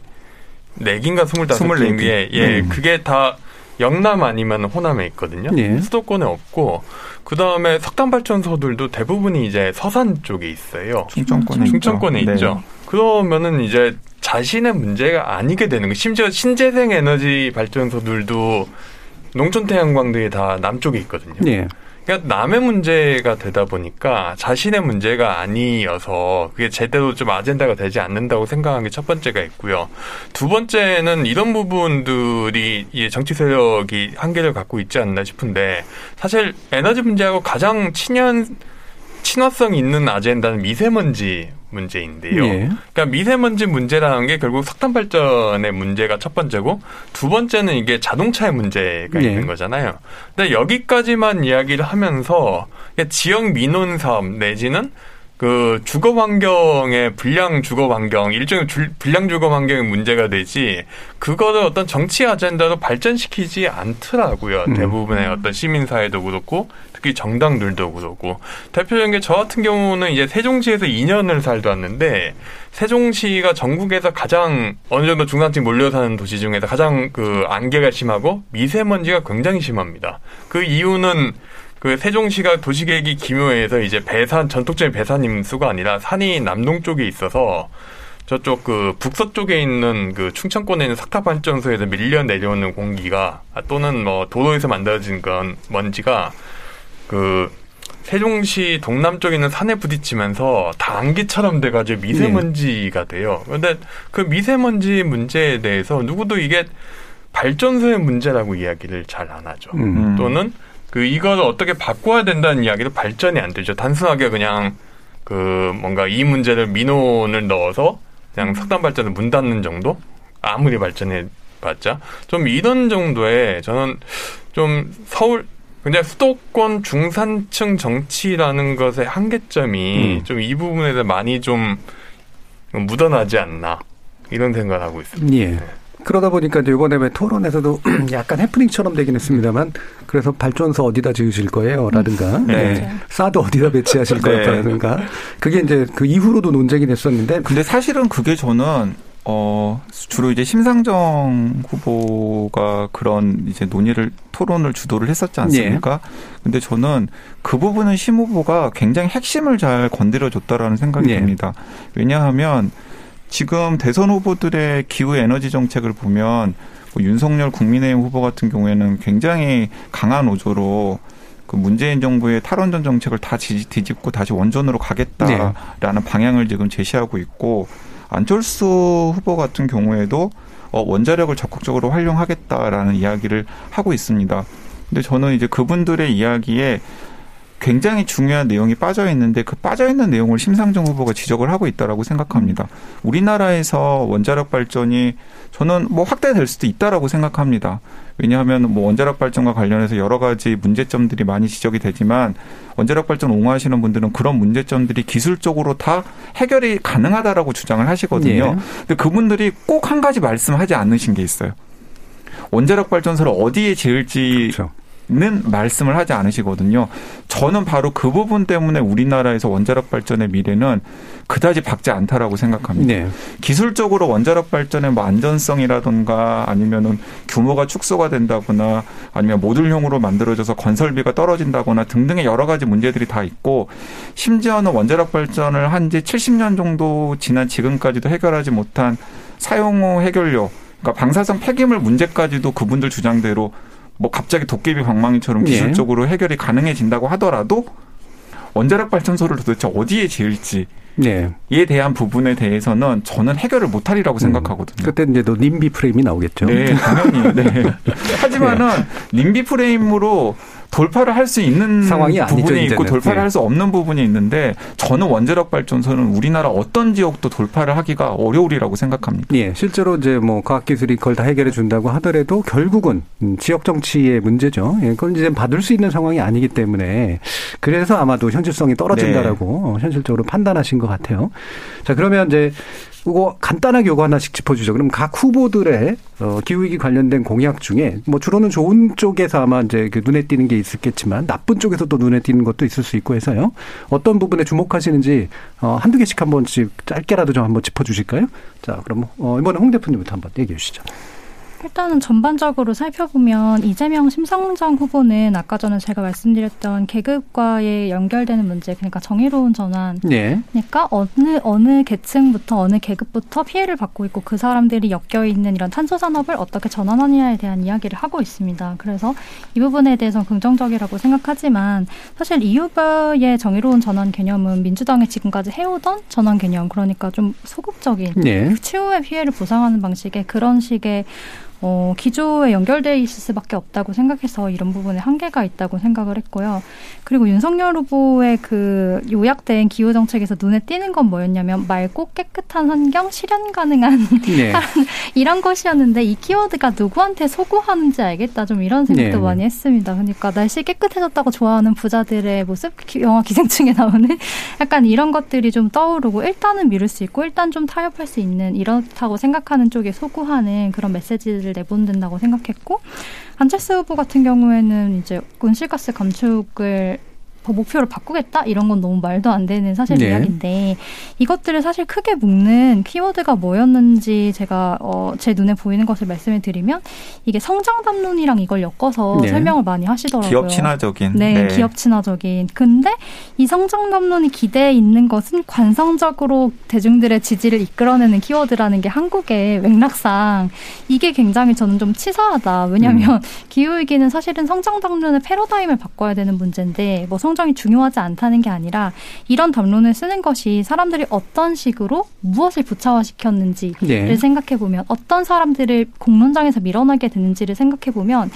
4개인가 25개인데 예, 음. 그게 다 영남 아니면 호남에 있거든요. 예. 수도권에 없고 그 다음에 석탄 발전소들도 대부분이 이제 서산 쪽에 있어요. 충청권에 충청권에 있죠. 있죠. 네. 그러면은 이제 자신의 문제가 아니게 되는 거. 심지어 신재생 에너지 발전소들도 농촌 태양광들이 다 남쪽에 있거든요. 예. 그러니까 남의 문제가 되다 보니까 자신의 문제가 아니어서 그게 제대로 좀 아젠다가 되지 않는다고 생각하는 게첫 번째가 있고요. 두 번째는 이런 부분들이 이 정치 세력이 한계를 갖고 있지 않나 싶은데 사실 에너지 문제하고 가장 친연 친화성 있는 아젠다는 미세먼지 문제인데요. 예. 그러니까 미세먼지 문제라는 게 결국 석탄 발전의 문제가 첫 번째고 두 번째는 이게 자동차의 문제가 예. 있는 거잖아요. 근데 여기까지만 이야기를 하면서 지역 민원 사업 내지는 그 주거 환경의 불량 주거 환경 일종의 줄, 불량 주거 환경이 문제가 되지 그거를 어떤 정치 아젠다로 발전시키지 않더라고요. 음. 대부분의 어떤 시민 사회도 그렇고 특히 정당들도 그렇고 대표적인 게 저 같은 경우는 이제 세종시에서 2년을 살다 왔는데 세종시가 전국에서 가장 어느 정도 중산층 몰려 사는 도시 중에서 가장 그 안개가 심하고 미세먼지가 굉장히 심합니다. 그 이유는 그 세종시가 도시계획이 기묘해서 이제 배산 전통적인 배산 임 수가 아니라 산이 남동 쪽에 있어서 저쪽 그 북서쪽에 있는 그 충청권에 있는 석탑 발전소에서 밀려 내려오는 공기가 아, 또는 뭐 도로에서 만들어진 건 먼지가 그 세종시 동남쪽에 있는 산에 부딪히면서 다 안개처럼 돼가지고 미세먼지가 돼요. 그런데 그 미세먼지 문제에 대해서 누구도 이게 발전소의 문제라고 이야기를 잘 안 하죠. 음. 또는 그 이거를 어떻게 바꿔야 된다는 이야기도 발전이 안 되죠. 단순하게 그냥 그 뭔가 이 문제를 민원을 넣어서 그냥 석탄 발전을 문 닫는 정도? 아무리 발전해 봤자 좀 이런 정도의 저는 좀 서울 그냥 수도권 중산층 정치라는 것의 한계점이 음. 좀이 부분에 대해 많이 좀 묻어나지 않나 이런 생각을 하고 있습니다. 예. 그러다 보니까 이제 이번에 왜 토론에서도 약간 해프닝처럼 되긴 했습니다만 그래서 발전소 어디다 지으실 거예요? 라든가 네. 네. 사드 어디다 배치하실 네. 거라든가 그게 이제 그 이후로도 논쟁이 됐었는데 근데 사실은 그게 저는 어 주로 이제 심상정 후보가 그런 이제 논의를 토론을 주도를 했었지 않습니까? 근데 저는 그 부분은 심 후보가 굉장히 핵심을 잘 건드려 줬다라는 생각이 예. 듭니다. 왜냐하면 지금 대선 후보들의 기후 에너지 정책을 보면 뭐 윤석열 국민의힘 후보 같은 경우에는 굉장히 강한 오조로 그 문재인 정부의 탈원전 정책을 다 지- 뒤집고 다시 원전으로 가겠다라는 방향을 지금 제시하고 있고 안철수 후보 같은 경우에도 어, 원자력을 적극적으로 활용하겠다라는 이야기를 하고 있습니다. 근데 저는 이제 그분들의 이야기에 굉장히 중요한 내용이 빠져 있는데 그 빠져 있는 내용을 심상정 후보가 지적을 하고 있다라고 생각합니다. 우리나라에서 원자력 발전이 저는 뭐 확대될 수도 있다라고 생각합니다. 왜냐하면 뭐 원자력 발전과 관련해서 여러 가지 문제점들이 많이 지적이 되지만 원자력 발전 옹호하시는 분들은 그런 문제점들이 기술적으로 다 해결이 가능하다라고 주장을 하시거든요. 예. 근데 그분들이 꼭 한 가지 말씀하지 않으신 게 있어요. 원자력 발전소를 어디에 지을지 그렇죠. 는 말씀을 하지 않으시거든요. 저는 바로 그 부분 때문에 우리나라에서 원자력 발전의 미래는 그다지 밝지 않다라고 생각합니다. 네. 기술적으로 원자력 발전의 뭐 안전성이라든가 아니면은 규모가 축소가 된다거나 아니면 모듈형으로 만들어져서 건설비가 떨어진다거나 등등의 여러 가지 문제들이 다 있고 심지어는 원자력 발전을 한 지 70년 정도 지난 지금까지도 해결하지 못한 사용 후 해결료 그러니까 방사성 폐기물 문제까지도 그분들 주장대로 뭐 갑자기 도깨비 방망이처럼 예. 기술적으로 해결이 가능해진다고 하더라도 원자력 발전소를 도대체 어디에 지을지 네. 에 대한 부분에 대해서는 저는 해결을 못하리라고 생각하거든요. 그때 이제 또 님비 프레임이 나오겠죠. 네, 당연히. 네. 하지만은 님비 프레임으로 돌파를 할 수 있는 상황이 아니죠, 부분이 있고 이제는. 돌파를 네. 할수 없는 부분이 있는데 저는 원자력 발전소는 우리나라 어떤 지역도 돌파를 하기가 어려우리라고 생각합니다. 예, 실제로 이제 뭐 과학기술이 그걸 다 해결해 준다고 하더라도 결국은 음, 지역 정치의 문제죠. 예, 그건 이제 받을 수 있는 상황이 아니기 때문에 그래서 아마도 현실성이 떨어진다라고 어, 현실적으로 판단하신 것 같아요. 자, 그러면 이제 이거 간단하게 요거 하나씩 짚어주죠. 그럼 각 후보들의 어, 기후위기 관련된 공약 중에 뭐 주로는 좋은 쪽에서 아마 이제 그 눈에 띄는 게 있었겠지만 나쁜 쪽에서 또 눈에 띄는 것도 있을 수 있고 해서요. 어떤 부분에 주목하시는지 어, 한두 개씩 한번 짧게라도 좀 한번 짚어주실까요? 자, 그럼 어, 이번에 홍 대표님부터 한번 얘기해 주시죠. 일단은 전반적으로 살펴보면 이재명 심상정 후보는 아까 전에 제가 말씀드렸던 계급과의 연결되는 문제, 그러니까 정의로운 전환. 네. 그러니까 어느 어느 계층부터 어느 계급부터 피해를 받고 있고 그 사람들이 엮여 있는 이런 탄소 산업을 어떻게 전환하느냐에 대한 이야기를 하고 있습니다. 그래서 이 부분에 대해서 긍정적이라고 생각하지만 사실 이 후보의 정의로운 전환 개념은 민주당이 지금까지 해오던 전환 개념, 그러니까 좀 소극적인 네. 추후의 피해를 보상하는 방식의 그런 식의 어, 기조에 연결돼 있을 수밖에 없다고 생각해서 이런 부분에 한계가 있다고 생각을 했고요. 그리고 윤석열 후보의 그 요약된 기후 정책에서 눈에 띄는 건 뭐였냐면 맑고 깨끗한 환경, 실현 가능한 네. 이런 것이었는데 이 키워드가 누구한테 소구하는지 알겠다 좀 이런 생각도 네. 많이 했습니다. 그러니까 날씨 깨끗해졌다고 좋아하는 부자들의 모습, 영화 기생충에 나오는 약간 이런 것들이 좀 떠오르고 일단은 미룰 수 있고 일단 좀 타협할 수 있는 이렇다고 생각하는 쪽에 소구하는 그런 메시지를 메시지를 내본다고 생각했고 안철수 후보 같은 경우에는 이제 온실가스 감축을 목표를 바꾸겠다 이런 건 너무 말도 안 되는 사실 네. 이야기인데 이것들을 사실 크게 묶는 키워드가 뭐였는지 제가 어, 제 눈에 보이는 것을 말씀을 드리면 이게 성장 담론이랑 이걸 엮어서 네. 설명을 많이 하시더라고요. 기업 친화적인. 네, 네, 기업 친화적인. 근데 이 성장 담론이 기대에 있는 것은 관성적으로 대중들의 지지를 이끌어내는 키워드라는 게 한국의 맥락상 이게 굉장히 저는 좀 치사하다. 왜냐하면 음. 기후 위기는 사실은 성장 담론의 패러다임을 바꿔야 되는 문제인데 뭐 성 장이 중요하지 않다는 게 아니라 이런 담론을 쓰는 것이 사람들이 어떤 식으로 무엇을 부차화시켰는지를 네. 생각해 보면 어떤 사람들을 공론장에서 밀어나게 되는지를 생각해 보면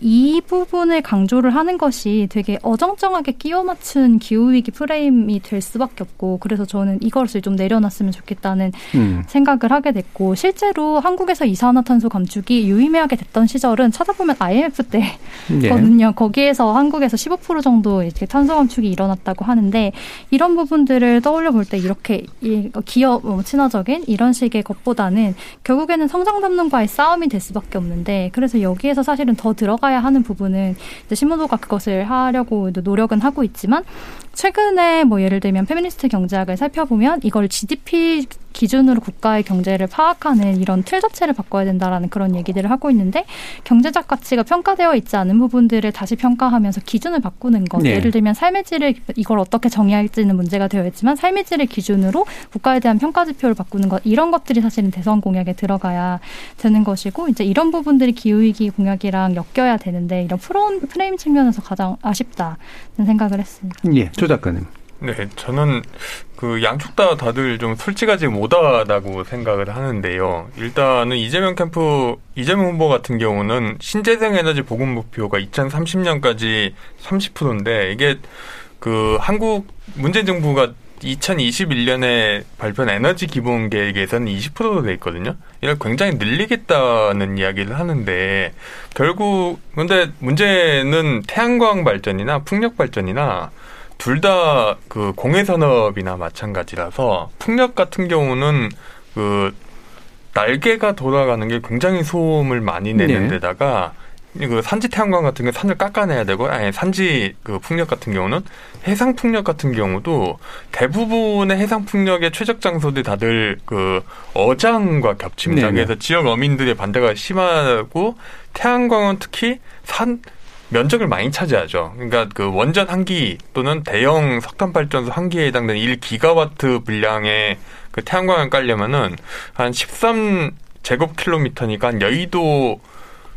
이 부분을 강조를 하는 것이 되게 어정쩡하게 끼워 맞춘 기후위기 프레임이 될 수밖에 없고 그래서 저는 이것을 좀 내려놨으면 좋겠다는 음. 생각을 하게 됐고 실제로 한국에서 이산화탄소 감축이 유의미하게 됐던 시절은 찾아보면 IMF 때거든요. 네. 거기에서 한국에서 15% 정도 이렇게 탄소 감축이 일어났다고 하는데 이런 부분들을 떠올려 볼 때 이렇게 기업 뭐 친화적인 이런 식의 것보다는 결국에는 성장 담론과의 싸움이 될 수밖에 없는데 그래서 여기에서 사실은 더 들어가 해야 하는 부분은 이제 신문호가 그것을 하려고 노력은 하고 있지만 최근에 뭐 예를 들면 페미니스트 경제학을 살펴보면 이걸 GDP 기준으로 국가의 경제를 파악하는 이런 틀 자체를 바꿔야 된다라는 그런 얘기들을 하고 있는데 경제적 가치가 평가되어 있지 않은 부분들을 다시 평가하면서 기준을 바꾸는 것. 네. 예를 들면 삶의 질을 이걸 어떻게 정의할지는 문제가 되어 있지만 삶의 질을 기준으로 국가에 대한 평가 지표를 바꾸는 것 이런 것들이 사실은 대선 공약에 들어가야 되는 것이고 이제 이런 부분들이 기후위기 공약이랑 엮여야 되는데 이런 프로, 프레임 측면에서 가장 아쉽다는 생각을 했습니다. 예, 조 작가님. 네, 저는 그 양쪽 다 다들 좀 솔직하지 못하다고 생각을 하는데요. 일단은 이재명 캠프, 이재명 후보 같은 경우는 신재생 에너지 보급 목표가 2030년까지 30%인데 이게 그 한국 문재인 정부가 2021년에 발표한 에너지 기본 계획에서는 20%로 돼 있거든요. 이걸 굉장히 늘리겠다는 이야기를 하는데 결국 근데 문제는 태양광 발전이나 풍력 발전이나 둘 다 그 공해 산업이나 마찬가지라서 풍력 같은 경우는 그 날개가 돌아가는 게 굉장히 소음을 많이 내는 네. 데다가 그 산지 태양광 같은 게 산을 깎아내야 되고 아니 산지 그 풍력 같은 경우는 해상 풍력 같은 경우도 대부분의 해상 풍력의 최적 장소들이 다들 그 어장과 겹칩니다. 네네. 그래서 지역 어민들의 반대가 심하고 태양광은 특히 산 면적을 많이 차지하죠. 그러니까 그 원전 한기 또는 대형 석탄 발전소 한 기에 해당되는 1기가와트 분량의 그 태양광을 깔려면은 한 13 제곱킬로미터니까 한 여의도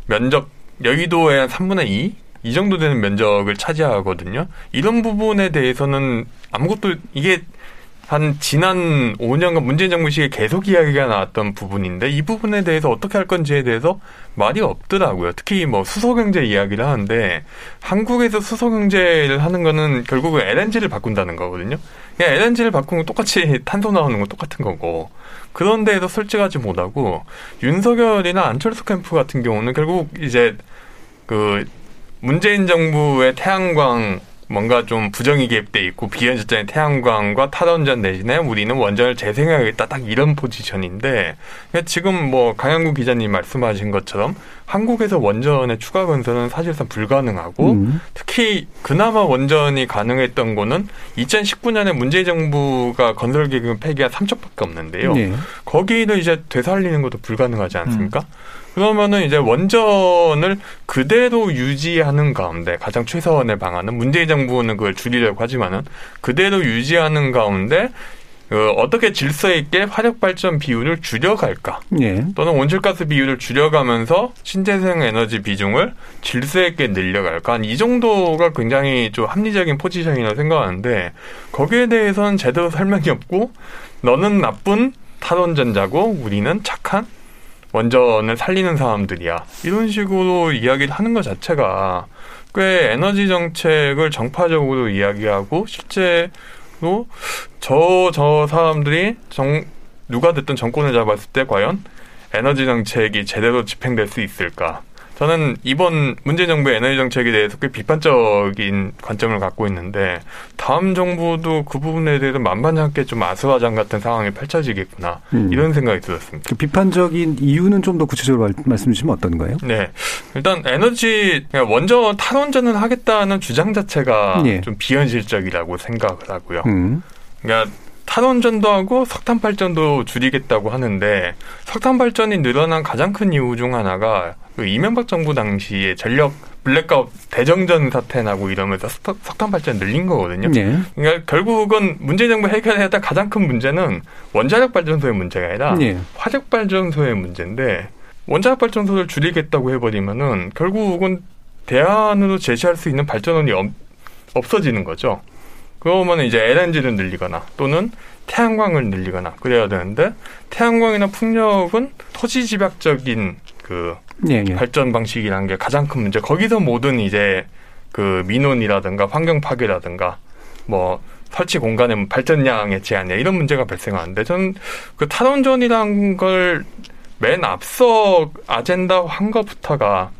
면적 여의도의 한 3분의 2? 이 정도 되는 면적을 차지하거든요. 이런 부분에 대해서는 아무것도 이게 한 지난 5년간 문재인 정부 시기에 계속 이야기가 나왔던 부분인데 이 부분에 대해서 어떻게 할 건지에 대해서 말이 없더라고요. 특히 뭐 수소경제 이야기를 하는데 한국에서 수소경제를 하는 거는 결국은 LNG를 바꾼다는 거거든요. 그냥 LNG를 바꾸면 똑같이 탄소 나오는 건 똑같은 거고 그런 데에서 솔직하지 못하고 윤석열이나 안철수 캠프 같은 경우는 결국 이제 그 문재인 정부의 태양광 뭔가 좀 부정이 개입돼 있고 비현실적인 태양광과 탈원전 내지는 우리는 원전을 재생해야겠다 딱 이런 포지션인데 지금 뭐 강양구 기자님 말씀하신 것처럼 한국에서 원전의 추가 건설은 사실상 불가능하고 음. 특히 그나마 원전이 가능했던 거는 2019년에 문재인 정부가 건설 계획 폐기한 3척밖에 없는데요. 네. 거기는 이제 되살리는 것도 불가능하지 않습니까? 음. 그러면은 이제 원전을 그대로 유지하는 가운데 가장 최선의 방안은 문재인 정부는 그걸 줄이려고 하지만은 그대로 유지하는 가운데 그 어떻게 질서 있게 화력 발전 비율을 줄여갈까? 예. 또는 온실가스 비율을 줄여가면서 신재생 에너지 비중을 질서 있게 늘려갈까? 이 정도가 굉장히 좀 합리적인 포지션이라고 생각하는데 거기에 대해서는 제대로 설명이 없고 너는 나쁜 탈원전자고 우리는 착한 원전을 살리는 사람들이야. 이런 식으로 이야기를 하는 것 자체가 꽤 에너지 정책을 정파적으로 이야기하고 실제로 저, 저 사람들이 정, 누가 됐든 정권을 잡았을 때 과연 에너지 정책이 제대로 집행될 수 있을까? 저는 이번 문재인 정부의 에너지 정책에 대해서 꽤 비판적인 관점을 갖고 있는데 다음 정부도 그 부분에 대해서 만반찮게 좀 아수라장 같은 상황이 펼쳐지겠구나 음. 이런 생각이 들었습니다. 그 비판적인 이유는 좀 더 구체적으로 말씀 주시면 어떤 거예요? 네, 일단 에너지 원전 탈원전을 하겠다는 주장 자체가 예. 좀 비현실적이라고 생각을 하고요. 음. 그러니까 탈원전도 하고 석탄 발전도 줄이겠다고 하는데 석탄 발전이 늘어난 가장 큰 이유 중 하나가 그 이명박 정부 당시에 전력 블랙아웃 대정전 사태 나고 이러면서 석탄 발전 늘린 거거든요. 네. 그러니까 결국은 문재인 정부 해결해야 할 가장 큰 문제는 원자력 발전소의 문제가 아니라 네. 화력 발전소의 문제인데 원자력 발전소를 줄이겠다고 해버리면은 결국은 대안으로 제시할 수 있는 발전원이 없어지는 거죠. 그러면 이제 LNG를 늘리거나 또는 태양광을 늘리거나 그래야 되는데 태양광이나 풍력은 토지 집약적인 그 예, 예. 발전 방식이라는 게 가장 큰 문제. 거기서 모든 이제 그 민원이라든가 환경 파괴라든가 뭐 설치 공간의 발전량의 제한이야 이런 문제가 발생하는데 저는 그 탈원전이란 걸맨 앞서 아젠다 한 것부터가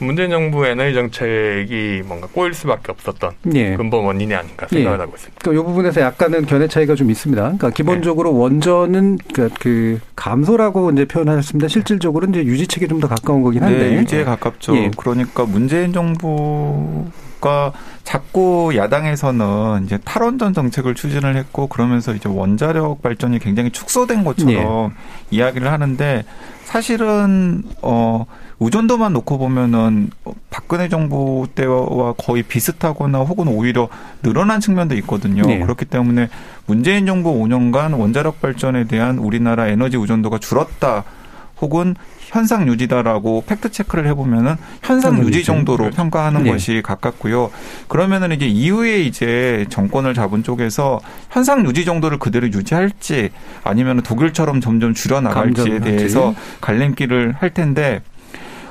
문재인 정부 에너지 정책이 뭔가 꼬일 수밖에 없었던 예. 근본 원인이 아닌가 생각을 예. 하고 있습니다. 그러니까 이 부분에서 약간은 견해 차이가 좀 있습니다. 그러니까 기본적으로 예. 원전은 그, 그 감소라고 이제 표현하셨습니다. 실질적으로 이제 유지책에 좀 더 가까운 거긴 한데 네, 유지에 가깝죠. 예. 그러니까 문재인 정부 가 자꾸 야당에서는 이제 탈원전 정책을 추진을 했고 그러면서 이제 원자력 발전이 굉장히 축소된 것처럼 예. 이야기를 하는데 사실은 어 의존도만 놓고 보면은 박근혜 정부 때와 거의 비슷하거나 혹은 오히려 늘어난 측면도 있거든요. 네. 그렇기 때문에 문재인 정부 5년간 원자력 발전에 대한 우리나라 에너지 의존도가 줄었다. 혹은 현상 유지다라고 팩트 체크를 해보면은 현상 유지 정도로 그렇죠. 평가하는 네. 것이 가깝고요. 그러면은 이제 이후에 이제 정권을 잡은 쪽에서 현상 유지 정도를 그대로 유지할지 아니면 독일처럼 점점 줄여 나갈지에 대해서 갈림길을 할 텐데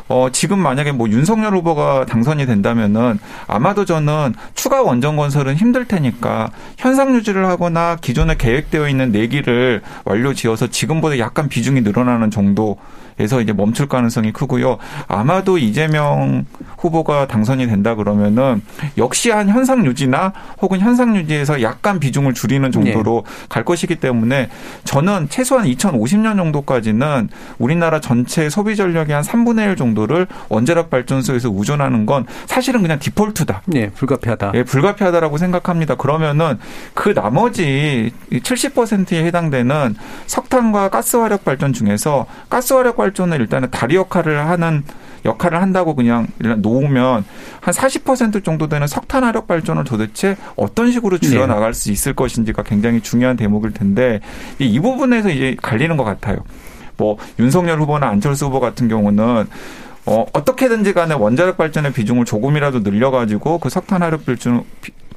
어, 지금 만약에 뭐 윤석열 후보가 당선이 된다면은 아마도 저는 추가 원전 건설은 힘들 테니까 현상 유지를 하거나 기존에 계획되어 있는 내기를 완료 지어서 지금보다 약간 비중이 늘어나는 정도 에서 이제 멈출 가능성이 크고요. 아마도 이재명 후보가 당선이 된다 그러면은 역시 한 현상 유지나 혹은 현상 유지에서 약간 비중을 줄이는 정도로 네. 갈 것이기 때문에 저는 최소한 2050년 정도까지는 우리나라 전체 소비 전력의 한 3분의 1 정도를 원자력 발전소에서 우존하는 건 사실은 그냥 디폴트다. 네, 불가피하다. 예, 불가피하다라고 생각합니다. 그러면은 그 나머지 70%에 해당되는 석탄과 가스 화력 발전 중에서 가스 화력 발전 발전을 일단은 다리 역할을 하는 역할을 한다고 그냥 놓으면 한 40% 정도 되는 석탄 화력 발전을 도대체 어떤 식으로 줄여 네. 나갈 수 있을 것인지가 굉장히 중요한 대목일 텐데 이 부분에서 이제 갈리는 것 같아요. 뭐 윤석열 후보나 안철수 후보 같은 경우는 어, 어떻게든지 간에 원자력 발전의 비중을 조금이라도 늘려가지고 그 석탄 화력 발전,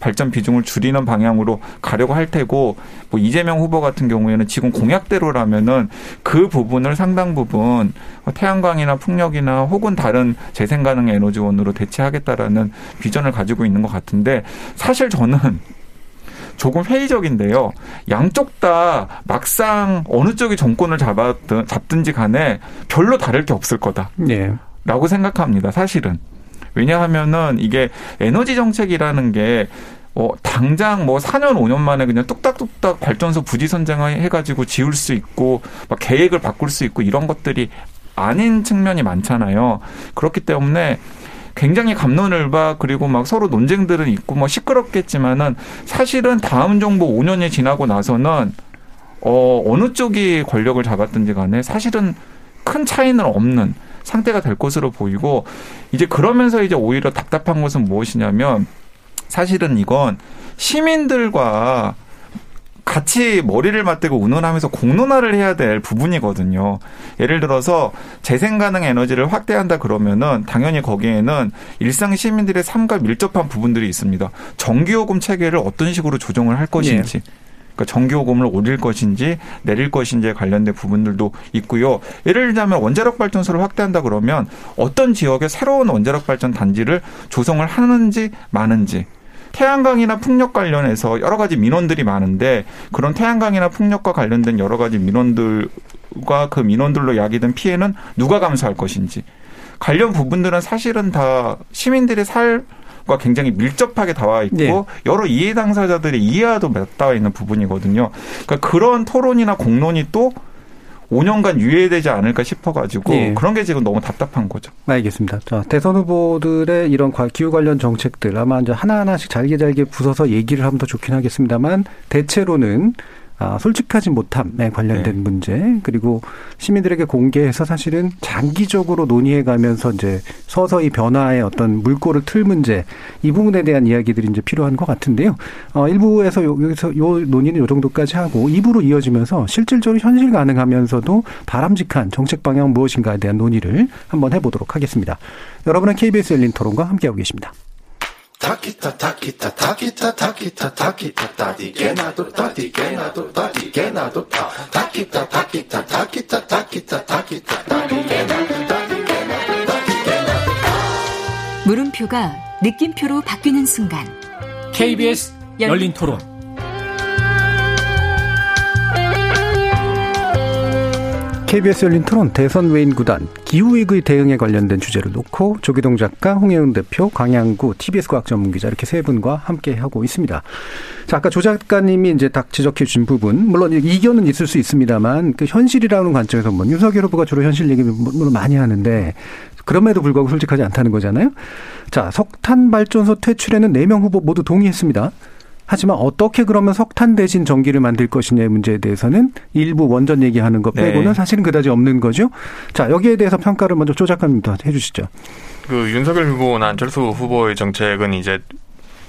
발전 비중을 줄이는 방향으로 가려고 할 테고 뭐 이재명 후보 같은 경우에는 지금 공약대로라면은 그 부분을 상당 부분 태양광이나 풍력이나 혹은 다른 재생 가능 에너지원으로 대체하겠다라는 비전을 가지고 있는 것 같은데 사실 저는 조금 회의적인데요. 양쪽 다 막상 어느 쪽이 정권을 잡았든 잡든지 간에 별로 다를 게 없을 거다. 네. 라고 생각합니다. 사실은. 왜냐하면은 이게 에너지 정책이라는 게 어, 당장 뭐 4년, 5년 만에 그냥 뚝딱뚝딱 발전소 부지 선정을 해가지고 지을 수 있고, 막 계획을 바꿀 수 있고 이런 것들이 아닌 측면이 많잖아요. 그렇기 때문에 굉장히 감론을박 그리고 막 서로 논쟁들은 있고 뭐 시끄럽겠지만은 사실은 다음 정부 5년이 지나고 나서는 어, 어느 쪽이 권력을 잡았든지 간에 사실은 큰 차이는 없는 상태가 될 것으로 보이고 이제 그러면서 이제 오히려 답답한 것은 무엇이냐면 사실은 이건 시민들과 같이 머리를 맞대고 운운하면서 공론화를 해야 될 부분이거든요. 예를 들어서 재생 가능 에너지를 확대한다 그러면은 당연히 거기에는 일상 시민들의 삶과 밀접한 부분들이 있습니다. 전기요금 체계를 어떤 식으로 조정을 할 것인지. 네. 그러니까 전기요금을 올릴 것인지 내릴 것인지에 관련된 부분들도 있고요. 예를 들자면 원자력 발전소를 확대한다 그러면 어떤 지역에 새로운 원자력 발전 단지를 조성을 하는지 마는지 태양광이나 풍력 관련해서 여러 가지 민원들이 많은데 그런 태양광이나 풍력과 관련된 여러 가지 민원들과 그 민원들로 야기된 피해는 누가 감수할 것인지 관련 부분들은 사실은 다 시민들의 삶 과 굉장히 밀접하게 닿아 있고 네. 여러 이해 당사자들의 이해와도 맞닿아 있는 부분이거든요. 그러니까 그런 토론이나 공론이 또 5년간 유예되지 않을까 싶어가지고 예. 그런 게 지금 너무 답답한 거죠. 알겠습니다. 자, 대선 후보들의 이런 기후 관련 정책들 아마 이제 하나하나씩 잘게 잘게 부숴서 얘기를 하면 더 좋긴 하겠습니다만 대체로는 아, 솔직하지 못함에 관련된 네. 문제 그리고 시민들에게 공개해서 사실은 장기적으로 논의해 가면서 이제 서서히 변화의 어떤 물꼬를 틀 문제 이 부분에 대한 이야기들이 이제 필요한 것 같은데요. 어, 일부에서 여기서 요 논의는 요 정도까지 하고 2부로 이어지면서 실질적으로 현실 가능하면서도 바람직한 정책 방향 무엇인가에 대한 논의를 한번 해보도록 하겠습니다. 여러분은 KBS 열린 토론과 함께하고 계십니다. 타키타 타키타 타키타 타키타 타키타 타디게 나도 타디게 나도 타디게 나도 타 타키타 타키타 타키타 타키타 타키타 타디게나도 타디게나도 타디게나도 물음표가 느낌표로 바뀌는 순간. KBS 열린 토론 KBS 열린 토론 대선 외인 구단 기후위기 대응에 관련된 주제를 놓고 조기동 작가, 홍혜은 대표, 강양구 TBS 과학 전문 기자 이렇게 세 분과 함께 하고 있습니다. 자, 아까 조 작가님이 이제 딱 지적해 주신 부분, 물론 이견은 있을 수 있습니다만 그 현실이라는 관점에서 뭐 윤석열 후보가 주로 현실 얘기 물론 많이 하는데 그럼에도 불구하고 솔직하지 않다는 거잖아요. 자, 석탄 발전소 퇴출에는 네 명 후보 모두 동의했습니다. 하지만 어떻게 그러면 석탄 대신 전기를 만들 것이냐의 문제에 대해서는 일부 원전 얘기하는 것 빼고는 네. 사실은 그다지 없는 거죠. 자, 여기에 대해서 평가를 먼저 조 작가님부터 해 주시죠. 그 윤석열 후보나 안철수 후보의 정책은 이제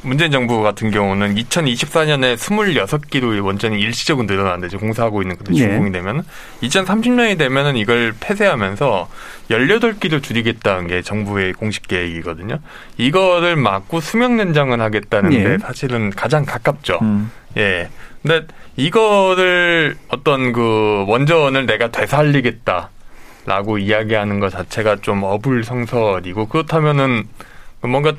문재인 정부 같은 경우는 2024년에 26기로의 원전이 일시적으로 늘어난는데 공사하고 있는 그런 준공이 네. 되면 2030년이 되면은 이걸 폐쇄하면서 18기로 줄이겠다는 게 정부의 공식 계획이거든요. 이거를 막고 수명 연장을 하겠다는 네. 게 사실은 가장 가깝죠. 음. 예. 근데 이거를 어떤 그 원전을 내가 되살리겠다. 라고 이야기하는 것 자체가 좀 어불성설이고 그렇다면은 뭔가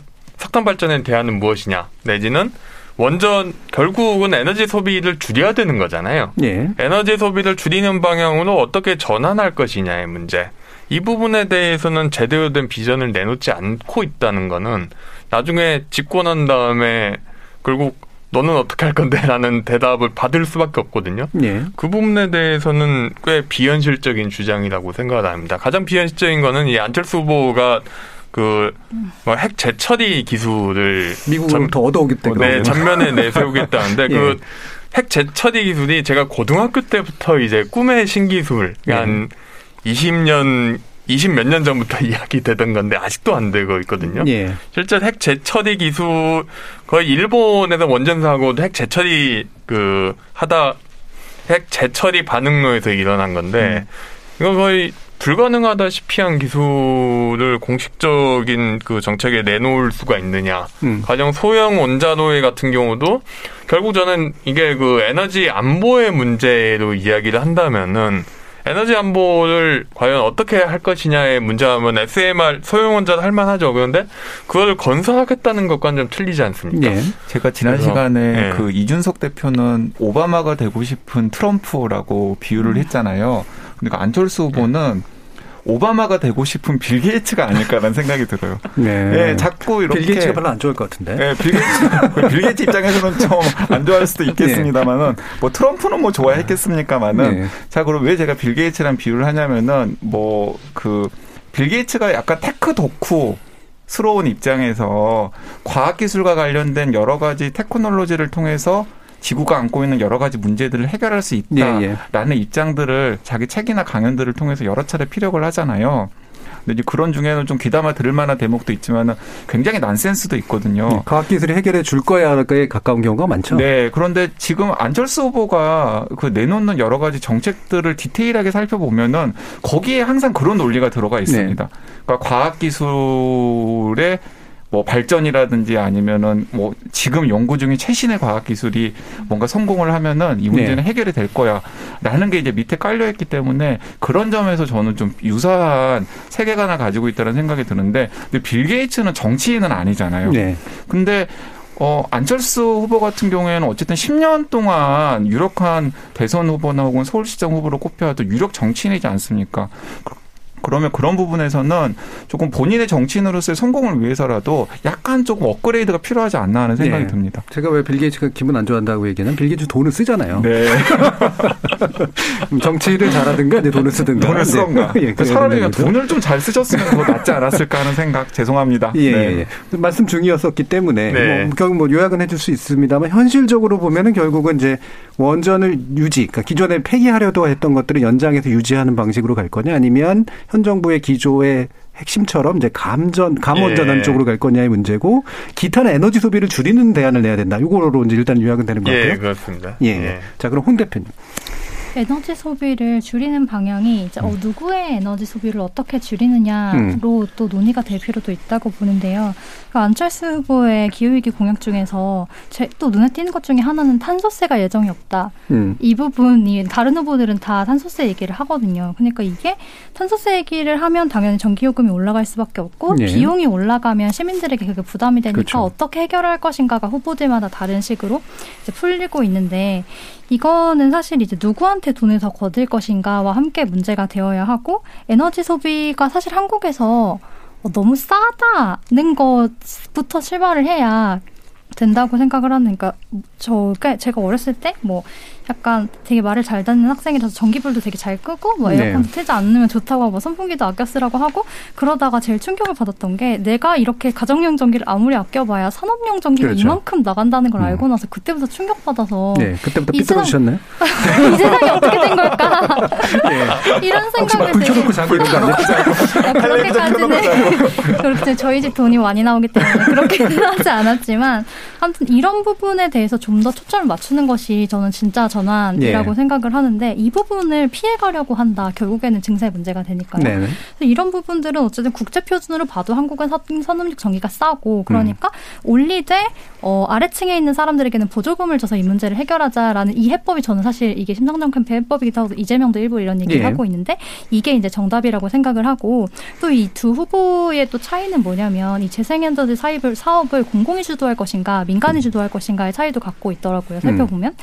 석탄 발전에 대안은 무엇이냐 내지는 원전 결국은 에너지 소비를 줄여야 되는 거잖아요. 예. 에너지 소비를 줄이는 방향으로 어떻게 전환할 것이냐의 문제. 이 부분에 대해서는 제대로 된 비전을 내놓지 않고 있다는 거는 나중에 집권한 다음에 결국 너는 어떻게 할 건데라는 대답을 받을 수밖에 없거든요. 예. 그 부분에 대해서는 꽤 비현실적인 주장이라고 생각을 합니다. 가장 비현실적인 거는 이 안철수 후보가 그핵 재처리 기술을 미국은 더 얻어오겠다. 네, 전면에 내세우겠다는데 예. 그핵 재처리 기술이 제가 고등학교 때부터 이제 꿈의 신기술 예. 한 20년 20몇 년 전부터 이야기 되던 건데 아직도 안 되고 있거든요. 예. 실제 핵 재처리 기술 거의 일본에서 원전 사고 핵 재처리 그 하다 핵 재처리 반응로에서 일어난 건데 음. 이거 거의 불가능하다시피 한 기술을 공식적인 그 정책에 내놓을 수가 있느냐. 음. 가령 소형 원자로회 같은 경우도 결국 저는 이게 그 에너지 안보의 문제로 이야기를 한다면은 에너지 안보를 과연 어떻게 할 것이냐의 문제하면 SMR 소형 원자로 할 만하죠. 그런데 그걸 건설하겠다는 것과는 좀 틀리지 않습니까? 네. 제가 지난 시간에 네. 그 이준석 대표는 오바마가 되고 싶은 트럼프라고 비유를 음. 했잖아요. 그러니까 안철수 후보는 네. 오바마가 되고 싶은 빌 게이츠가 아닐까라는 생각이 들어요. 네. 네 자꾸 이렇게 빌 게이츠가 별로 안 좋을 것 같은데. 네, 빌 게이츠, 빌 게이츠 입장에서는 좀 안 좋아할 수도 있겠습니다만은 네. 뭐 트럼프는 뭐 좋아했겠습니까만은 네. 자 그럼 왜 제가 빌 게이츠랑 비유를 하냐면은 뭐 그 빌 게이츠가 약간 tech 덕후 스러운 입장에서 과학기술과 관련된 여러 가지 테크놀로지를 통해서 지구가 안고 있는 여러 가지 문제들을 해결할 수 있다라는 예, 예. 입장들을 자기 책이나 강연들을 통해서 여러 차례 피력을 하잖아요. 근데 이제 그런 중에는 좀 귀담아 들을 만한 대목도 있지만은 굉장히 난센스도 있거든요. 네, 과학기술이 해결해 줄 거야에 가까운 경우가 많죠. 네. 그런데 지금 안철수 후보가 그 내놓는 여러 가지 정책들을 디테일하게 살펴보면은 거기에 항상 그런 논리가 들어가 있습니다. 네. 그러니까 과학기술의 뭐 발전이라든지 아니면은 뭐 지금 연구 중인 최신의 과학 기술이 뭔가 성공을 하면은 이 문제는 네. 해결이 될 거야라는 게 이제 밑에 깔려 있기 때문에 그런 점에서 저는 좀 유사한 세계관을 가지고 있다는 생각이 드는데 근데 빌 게이츠는 정치인은 아니잖아요. 네. 근데 어, 안철수 후보 같은 경우에는 어쨌든 10년 동안 유력한 대선 후보나 혹은 서울시장 후보로 꼽혀도 유력 정치인이지 않습니까? 그- 그러면 그런 부분에서는 조금 본인의 정치인으로서의 성공을 위해서라도 약간 조금 업그레이드가 필요하지 않나 하는 생각이 네. 듭니다. 제가 왜 빌 게이츠가 기분 안 좋아한다고 얘기하면 빌 게이츠 돈을 쓰잖아요. 네. 정치를 잘하든가 이제 돈을 쓰든가. 돈을 쓰던가. 네. 예, 그 된다는 거죠. 돈을 좀 잘 쓰셨으면 더 낫지 않았을까 하는 생각 죄송합니다. 예, 네. 예, 예. 말씀 중이었었기 때문에 네. 뭐 결국 뭐 요약은 해줄 수 있습니다만 현실적으로 보면은 결국은 이제 원전을 유지, 그러니까 기존에 폐기하려고 했던 것들을 연장해서 유지하는 방식으로 갈 거냐, 아니면 현 정부의 기조의 핵심처럼 이제 감전, 감원 전환 예. 쪽으로 갈 거냐의 문제고 기타는 에너지 소비를 줄이는 대안을 내야 된다. 이거로 이제 일단 요약은 되는 것 같고요. 예, 그렇습니다. 예. 예. 자, 그럼 홍 대표님. 에너지 소비를 줄이는 방향이 이제 어, 누구의 에너지 소비를 어떻게 줄이느냐로 음. 또 논의가 될 필요도 있다고 보는데요. 그러니까 안철수 후보의 기후위기 공약 중에서 제, 또 눈에 띄는 것 중에 하나는 탄소세가 예정이 없다. 음. 이 부분이 다른 후보들은 다 탄소세 얘기를 하거든요. 그러니까 이게 탄소세 얘기를 하면 당연히 전기요금이 올라갈 수밖에 없고 예. 비용이 올라가면 시민들에게 그게 부담이 되니까 그렇죠. 어떻게 해결할 것인가가 후보들마다 다른 식으로 이제 풀리고 있는데 이거는 사실 이제 누구한테 돈을 더 거둘 것인가와 함께 문제가 되어야 하고 에너지 소비가 사실 한국에서 어, 너무 싸다는 것부터 출발을 해야 된다고 생각을 하는 그러니까 저 그러니까 제가 어렸을 때 뭐 약간 되게 말을 잘 듣는 학생이라서 전기불도 되게 잘 끄고 뭐 네. 에어컨도 틀지 않으면 좋다고 하고 선풍기도 아껴 쓰라고 하고 그러다가 제일 충격을 받았던 게 내가 이렇게 가정용 전기를 아무리 아껴봐야 산업용 전기가 그렇죠. 이만큼 나간다는 걸 음. 알고 나서 그때부터 충격받아서 네, 그때부터 삐뚤어지셨나요? 이 세상이 어떻게 된 걸까 예. 이런 막 생각을 불 켜놓고 자고 이런 거 아니에요? 아, 그렇게까지는 그렇게 저희 집 돈이 많이 나오기 때문에 그렇게는 하지 않았지만 아무튼 이런 부분에 대해서 좀 더 초점을 맞추는 것이 저는 진짜 전환이라고 예. 생각을 하는데 이 부분을 피해가려고 한다 결국에는 증세 문제가 되니까요. 네. 그래서 이런 부분들은 어쨌든 국제 표준으로 봐도 한국은 선- 선음육 전기가 싸고 그러니까 올리되 어, 아래층에 있는 사람들에게는 보조금을 줘서 이 문제를 해결하자라는 이 해법이 저는 사실 이게 심상정 캠페인 해법이기도 하고 이재명도 일부 이런 얘기를 예. 하고 있는데 이게 이제 정답이라고 생각을 하고 또 이 두 후보의 또 차이는 뭐냐면 이 재생에너지 사업을 사업을 공공이 주도할 것인가 민간이 주도할 것인가의 차이도 갖고 있더라고요 살펴보면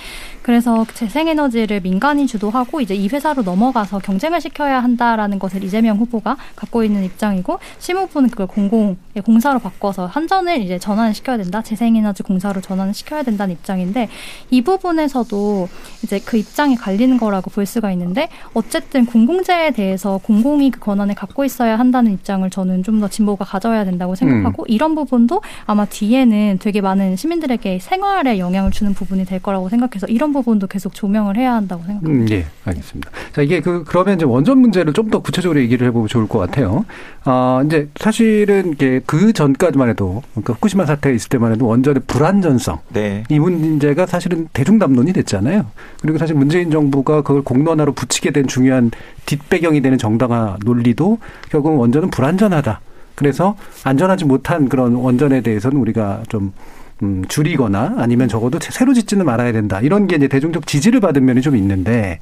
그래서 재생에너지를 민간이 주도하고 이제 이 회사로 넘어가서 경쟁을 시켜야 한다라는 것을 이재명 후보가 갖고 있는 입장이고 심 후보는 그걸 공공의 공사로 바꿔서 한전을 이제 전환을 시켜야 된다 재생에너지 공사로 전환을 시켜야 된다는 입장인데 이 부분에서도 이제 그 입장이 갈리는 거라고 볼 수가 있는데 어쨌든 공공재에 대해서 공공이 그 권한을 갖고 있어야 한다는 입장을 저는 좀 더 진보가 가져야 된다고 생각하고 이런 부분도 아마 뒤에는 되게 많은 시민들에게 생활에 영향을 주는 부분이 될 거라고 생각해서 이런 부분도 계속 조명을 해야 한다고 생각합니다. 음, 예, 알겠습니다. 자, 이게 그, 그러면 이제 원전 문제를 좀 더 구체적으로 얘기를 해보면 좋을 것 같아요. 아, 이제 사실은 이게 그 전까지만 해도, 그러니까 후쿠시마 사태가 있을 때만 해도 원전의 불안전성. 네. 이 문제가 사실은 대중담론이 됐잖아요. 그리고 사실 문재인 정부가 그걸 공론화로 붙이게 된 중요한 뒷배경이 되는 정당화 논리도 결국은 원전은 불안전하다. 그래서 안전하지 못한 그런 원전에 대해서는 우리가 좀 음, 줄이거나 아니면 적어도 새로 짓지는 말아야 된다. 이런 게 이제 대중적 지지를 받은 면이 좀 있는데,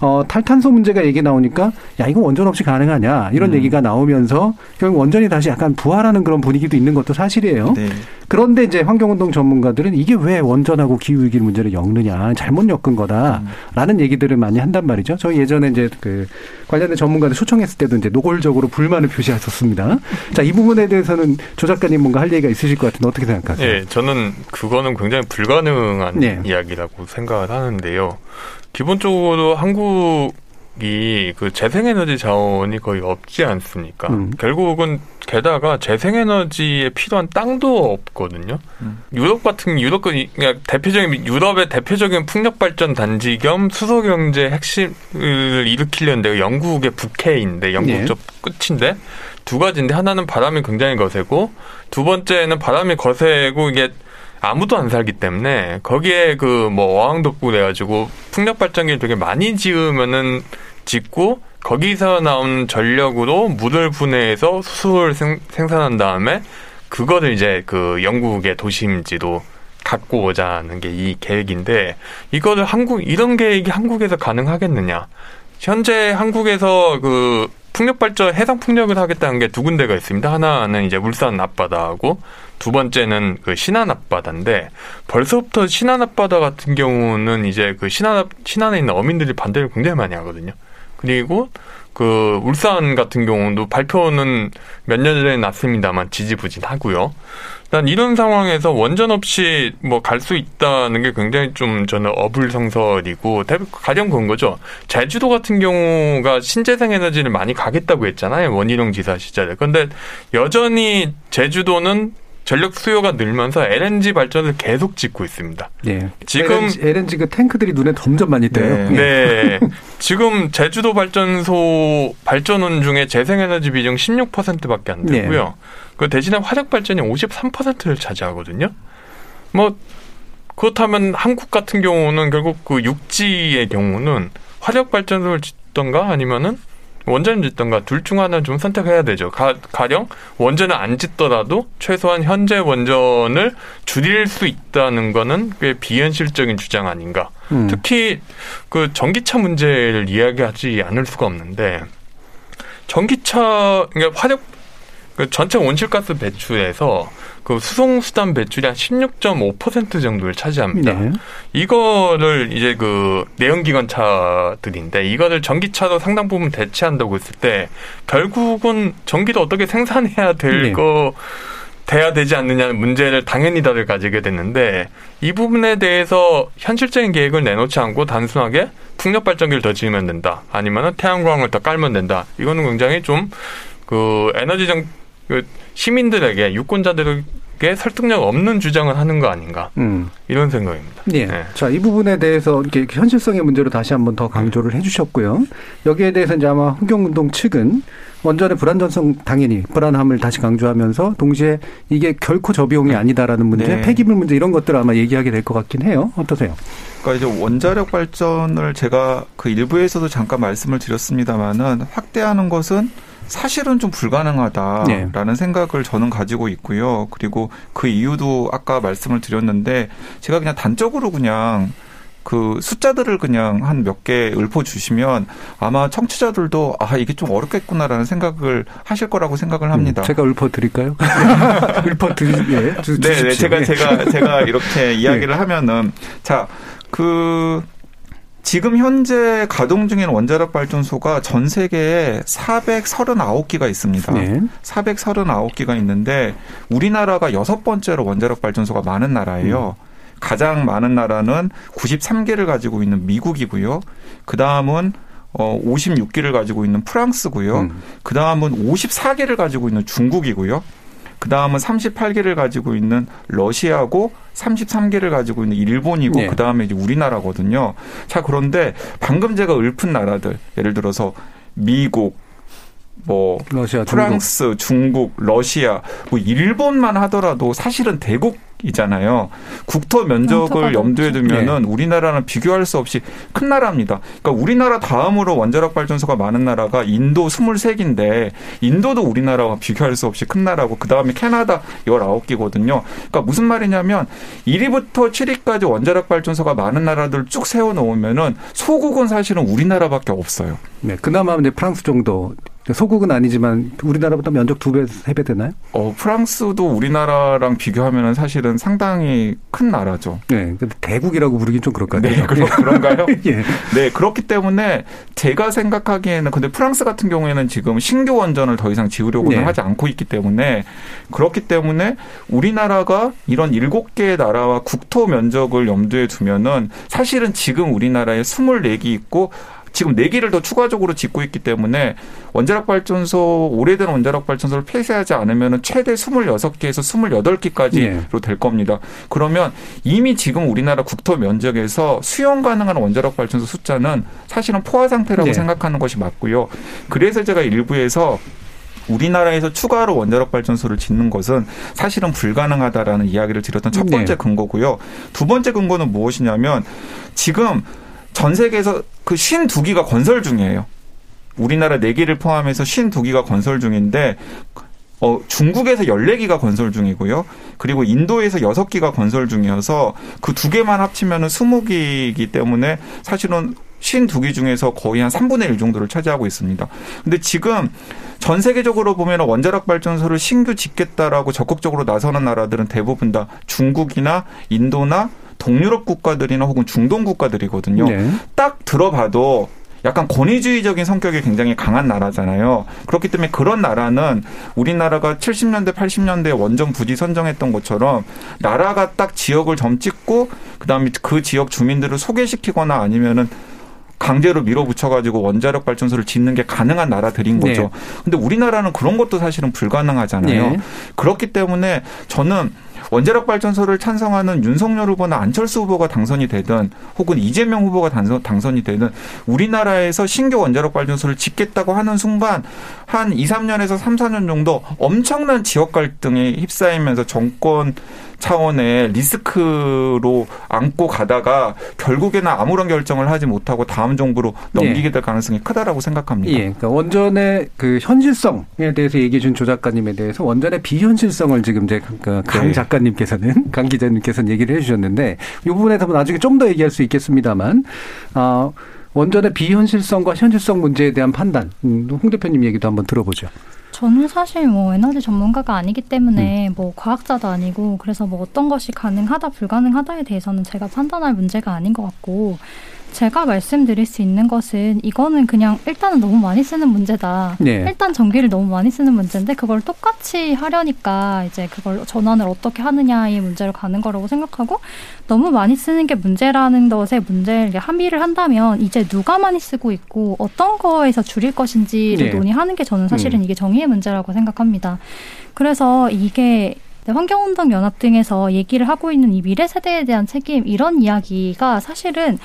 어, 탈탄소 문제가 얘기 나오니까, 야, 이거 원전 없이 가능하냐. 이런 음. 얘기가 나오면서, 결국 원전이 다시 약간 부활하는 그런 분위기도 있는 것도 사실이에요. 네. 그런데 이제 환경운동 전문가들은 이게 왜 원전하고 기후 위기 문제를 엮느냐. 잘못 엮은 음. 거다라는 얘기들을 많이 한단 말이죠. 저희 예전에 이제 그 관련된 전문가들 초청했을 때도 이제 노골적으로 불만을 표시하셨습니다. 자, 이 부분에 대해서는 조 작가님 뭔가 할 얘기가 있으실 것 같은데 어떻게 생각하세요? 예, 저는 그거는 굉장히 불가능한 네. 이야기라고 생각을 하는데요. 기본적으로 한국 이 그 재생에너지 자원이 거의 없지 않습니까? 음. 결국은 게다가 재생에너지에 필요한 땅도 없거든요. 음. 유럽 같은 유럽 그 그냥 대표적인 유럽의 대표적인 풍력 발전 단지 겸 수소 경제 핵심을 일으키려는 데가 영국의 북해인데 영국 예. 쪽 끝인데 두 가지인데 하나는 바람이 굉장히 거세고 두 번째는 바람이 거세고 이게 아무도 안 살기 때문에 거기에 그 뭐 어항덮고 그래가지고 풍력 발전기를 되게 많이 지으면은 짓고 거기서 나온 전력으로 물을 분해해서 수소를 생, 생산한 다음에 그거를 이제 그 영국의 도심지도 갖고 오자는 게 이 계획인데 이거를 한국 이런 계획이 한국에서 가능하겠느냐? 현재 한국에서 그 풍력 발전 해상 풍력을 하겠다는 게 두 군데가 있습니다. 하나는 이제 울산 앞바다하고 두 번째는 그 신안 앞바다인데 벌써부터 신안 앞바다 같은 경우는 이제 그 신안 신안에 있는 어민들이 반대를 굉장히 많이 하거든요. 그리고 그 울산 같은 경우도 발표는 몇 년 전에 났습니다만 지지부진하고요. 일단 이런 상황에서 원전 없이 뭐 갈 수 있다는 게 굉장히 좀 저는 어불성설이고 가령 그런 거죠. 제주도 같은 경우가 신재생 에너지를 많이 가겠다고 했잖아요. 원희룡 지사 시절에. 그런데 여전히 제주도는 전력 수요가 늘면서 LNG 발전을 계속 짓고 있습니다. 네. 지금 LNG, LNG 그 탱크들이 눈에 점점 많이 띄어요. 네. 네. 지금 제주도 발전소 발전원 중에 재생에너지 비중 16%밖에 안 되고요. 네. 그 대신에 화력 발전이 53%를 차지하거든요. 뭐 그렇다면 한국 같은 경우는 결국 그 육지의 경우는 화력 발전소를 짓던가 아니면은 원전을 짓던가 둘 중 하나 좀 선택해야 되죠. 가, 가령 원전을 안 짓더라도 최소한 현재 원전을 줄일 수 있다는 거는 꽤 비현실적인 주장 아닌가. 음. 특히 그 전기차 문제를 이야기하지 않을 수가 없는데 전기차 그러니까 화력 그 전체 온실가스 배출에서 그 수송 수단 배출이 한 16.5% 정도를 차지합니다. 네. 이거를 이제 그 내연기관 차들인데 이거를 전기차로 상당 부분 대체한다고 했을 때 결국은 전기를 어떻게 생산해야 될거 네. 돼야 되지 않느냐는 문제를 당연히 다들 가지게 됐는데 이 부분에 대해서 현실적인 계획을 내놓지 않고 단순하게 풍력 발전기를 더 지으면 된다 아니면은 태양광을 더 깔면 된다 이거는 굉장히 좀 그 에너지 정그 시민들에게 유권자들에게 설득력 없는 주장을 하는 거 아닌가 음. 이런 생각입니다. 네. 네. 자, 이 부분에 대해서 이렇게 현실성의 문제로 다시 한번 더 강조를 해주셨고요. 여기에 대해서 이제 아마 환경운동 측은 원전의 불안전성 당연히 불안함을 다시 강조하면서 동시에 이게 결코 저비용이 아니다라는 문제, 네. 폐기물 문제 이런 것들을 아마 얘기하게 될 것 같긴 해요. 어떠세요? 그러니까 이제 원자력 발전을 제가 그 일부에서도 잠깐 말씀을 드렸습니다마는 확대하는 것은 사실은 좀 불가능하다라는 네. 생각을 저는 가지고 있고요. 그리고 그 이유도 아까 말씀을 드렸는데 제가 그냥 단적으로 그냥 그 숫자들을 그냥 한 몇 개 읊어 주시면 아마 청취자들도 아 이게 좀 어렵겠구나라는 생각을 하실 거라고 생각을 합니다. 음, 제가 읊어 드릴까요? 읊어 드리 예, 네, 네, 제가 제가 제가 이렇게 이야기를 네. 하면은 자 그 지금 현재 가동 중인 원자력 발전소가 전 세계에 439기가 있습니다. 네. 439기가 있는데 우리나라가 여섯 번째로 원자력 발전소가 많은 나라예요. 음. 가장 많은 나라는 93개를 가지고 있는 미국이고요. 그 다음은 어 56기를 가지고 있는 프랑스고요. 음. 그 다음은 54개를 가지고 있는 중국이고요. 그 다음은 38개를 가지고 있는 러시아고 33개를 가지고 있는 일본이고 네. 그 다음에 이제 우리나라거든요. 자 그런데 방금 제가 읊은 나라들 예를 들어서 미국, 뭐 러시아, 프랑스, 중국, 중국 러시아, 뭐 일본만 하더라도 사실은 대국 이잖아요. 국토 면적을 염두에 두면은 네. 우리나라는 비교할 수 없이 큰 나라입니다. 그러니까 우리나라 다음으로 원자력 발전소가 많은 나라가 인도 23개인데 인도도 우리나라와 비교할 수 없이 큰 나라고 그다음에 캐나다 19개거든요. 그러니까 무슨 말이냐면 1위부터 7위까지 원자력 발전소가 많은 나라들 쭉 세워 놓으면은 소국은 사실은 우리나라밖에 없어요. 네. 그나마 이제 프랑스 정도 소국은 아니지만 우리나라보다 면적 두 배, 세 배 되나요? 어, 프랑스도 우리나라랑 비교하면은 사실은 상당히 큰 나라죠. 네. 근데 대국이라고 부르긴 좀 그럴까요? 네, 그러, 그런가요? 예. 네, 그렇기 때문에 제가 생각하기에는 근데 프랑스 같은 경우에는 지금 신규 원전을 더 이상 지으려고는 네. 하지 않고 있기 때문에 그렇기 때문에 우리나라가 이런 일곱 개의 나라와 국토 면적을 염두에 두면은 사실은 지금 우리나라에 스물네 개 있고 지금 네 개를 더 추가적으로 짓고 있기 때문에 원자력 발전소 오래된 원자력 발전소를 폐쇄하지 않으면 최대 26개에서 28개까지로 네. 될 겁니다. 그러면 이미 지금 우리나라 국토 면적에서 수용 가능한 원자력 발전소 숫자는 사실은 포화 상태라고 네. 생각하는 것이 맞고요. 그래서 제가 일부에서 우리나라에서 추가로 원자력 발전소를 짓는 것은 사실은 불가능하다라는 이야기를 드렸던 첫 번째 네. 근거고요. 두 번째 근거는 무엇이냐면 지금 전 세계에서 그 52기가 건설 중이에요. 우리나라 4기를 포함해서 52기가 건설 중인데 어, 중국에서 14기가 건설 중이고요. 그리고 인도에서 6기가 건설 중이어서 그 두 개만 합치면 은 20기이기 때문에 사실은 52기 중에서 거의 한 3분의 1 정도를 차지하고 있습니다. 근데 지금 전 세계적으로 보면 원자력 발전소를 신규 짓겠다라고 적극적으로 나서는 나라들은 대부분 다 중국이나 인도나 동유럽 국가들이나 혹은 중동 국가들이거든요. 네. 딱 들어봐도 약간 권위주의적인 성격이 굉장히 강한 나라잖아요. 그렇기 때문에 그런 나라는 우리나라가 70년대, 80년대 원전 부지 선정했던 것처럼 나라가 딱 지역을 점 찍고 그다음에 그 지역 주민들을 소개시키거나 아니면은 강제로 밀어붙여가지고 원자력 발전소를 짓는 게 가능한 나라들인 네. 거죠. 네. 근데 우리나라는 그런 것도 사실은 불가능하잖아요. 네. 그렇기 때문에 저는 원자력 발전소를 찬성하는 윤석열 후보나 안철수 후보가 당선이 되든 혹은 이재명 후보가 당선, 당선이 되든 우리나라에서 신규 원자력 발전소를 짓겠다고 하는 순간 한 2, 3년에서 3, 4년 정도 엄청난 지역 갈등에 휩싸이면서 정권 차원의 리스크로 안고 가다가 결국에는 아무런 결정을 하지 못하고 다음 정부로 넘기게 될 가능성이 크다라고 생각합니다. 예. 그러니까 원전의 그 현실성에 대해서 얘기해 준 조 작가님에 대해서 원전의 비현실성을 지금 이제 그강 네. 작가님께서는 강 기자님께서는 얘기를 해 주셨는데 이 부분에서 나중에 좀 더 얘기할 수 있겠습니다만 어 원전의 비현실성과 현실성 문제에 대한 판단 음, 홍 대표님 얘기도 한번 들어보죠. 저는 사실 뭐 에너지 전문가가 아니기 때문에 음. 뭐 과학자도 아니고 그래서 뭐 어떤 것이 가능하다 불가능하다에 대해서는 제가 판단할 문제가 아닌 것 같고 제가 말씀드릴 수 있는 것은 이거는 그냥 일단은 너무 많이 쓰는 문제다. 네. 일단 전기를 너무 많이 쓰는 문제인데 그걸 똑같이 하려니까 이제 그걸 전환을 어떻게 하느냐의 문제로 가는 거라고 생각하고 너무 많이 쓰는 게 문제라는 것에 문제를 합의를 한다면 이제 누가 많이 쓰고 있고 어떤 거에서 줄일 것인지를 네. 논의하는 게 저는 사실은 음. 이게 정의의 문제라고 생각합니다. 그래서 이게 환경운동 연합 등에서 얘기를 하고 있는 이 미래 세대에 대한 책임 이런 이야기가 사실은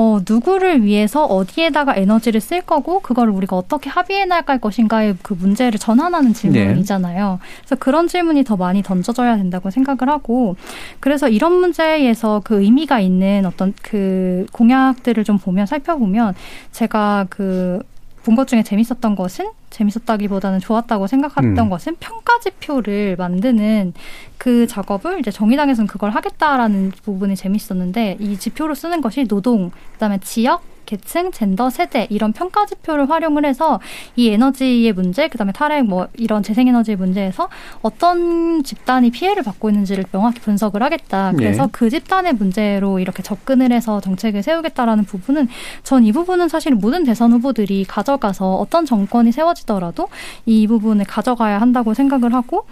어, 누구를 위해서 어디에다가 에너지를 쓸 거고 그걸 우리가 어떻게 합의해 나갈 것인가의 그 문제를 전환하는 질문이잖아요. 네. 그래서 그런 질문이 더 많이 던져져야 된다고 생각을 하고 그래서 이런 문제에서 그 의미가 있는 어떤 그 공약들을 좀 보면 살펴보면 제가 그 본 것 중에 재밌었던 것은 재밌었다기보다는 좋았다고 생각했던 음. 것은 평가지표를 만드는 그 작업을 이제 정의당에서는 그걸 하겠다라는 부분이 재밌었는데 이 지표로 쓰는 것이 노동, 그다음에 지역, 계층, 젠더, 세대 이런 평가 지표를 활용을 해서 이 에너지의 문제, 그다음에 탈핵 뭐 이런 재생에너지의 문제에서 어떤 집단이 피해를 받고 있는지를 명확히 분석을 하겠다. 그래서 네. 그 집단의 문제로 이렇게 접근을 해서 정책을 세우겠다라는 부분은 전 이 부분은 사실 모든 대선 후보들이 가져가서 어떤 정권이 세워지더라도 이 부분을 가져가야 한다고 생각을 하고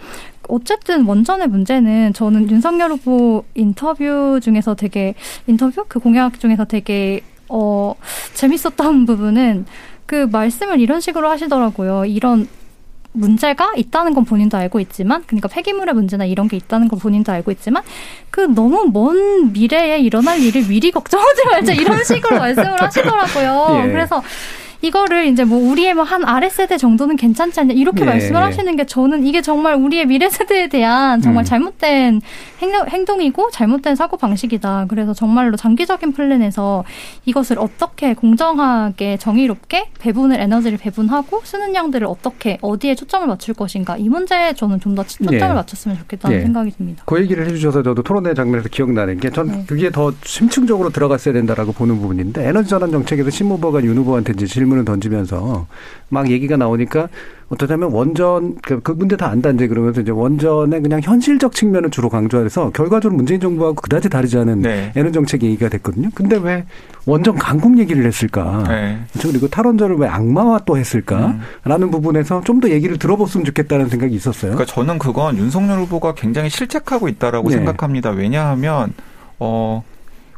어쨌든 원전의 문제는 저는 윤석열 후보 인터뷰 중에서 되게 인터뷰 그 공약 중에서 되게 어, 재밌었던 부분은 그 말씀을 이런 식으로 하시더라고요. 이런 문제가 있다는 건 본인도 알고 있지만, 그러니까 폐기물의 문제나 이런 게 있다는 건 본인도 알고 있지만, 그 너무 먼 미래에 일어날 일을 미리 걱정하지 말자 이런 식으로 말씀을 하시더라고요. 예. 그래서 이거를 이제 뭐 우리의 뭐 한 아래 세대 정도는 괜찮지 않냐 이렇게 네, 말씀을 네. 하시는 게 저는 이게 정말 우리의 미래 세대에 대한 정말 음. 잘못된 행동, 이고 잘못된 사고 방식이다. 그래서 정말로 장기적인 플랜에서 이것을 어떻게 공정하게 정의롭게 배분을 에너지를 배분하고 쓰는 양들을 어떻게 어디에 초점을 맞출 것인가 이 문제에 저는 좀 더 초점을 네. 맞췄으면 좋겠다는 네. 생각이 듭니다. 그 얘기를 해주셔서 저도 토론회 장면에서 기억나는 게전 네. 그게 더 심층적으로 들어갔어야 된다라고 보는 부분인데 에너지 전환 정책에서 신 후보가 윤 후보한테 이제 질문 질문을 던지면서 막 얘기가 나오니까 어떠냐면 원전 그, 그 문제 다 안다 이제 그러면서 이제 원전의 그냥 현실적 측면을 주로 강조해서 결과적으로 문재인 정부하고 그다지 다르지 않은 네. 에너지 정책 얘기가 됐거든요. 근데 왜 원전 강국 얘기를 했을까? 네. 그리고 탈원전을 왜 악마화 또 했을까? 라는 음. 부분에서 좀 더 얘기를 들어봤으면 좋겠다는 생각이 있었어요. 그러니까 저는 그건 윤석열 후보가 굉장히 실책하고 있다라고 네. 생각합니다. 왜냐하면 어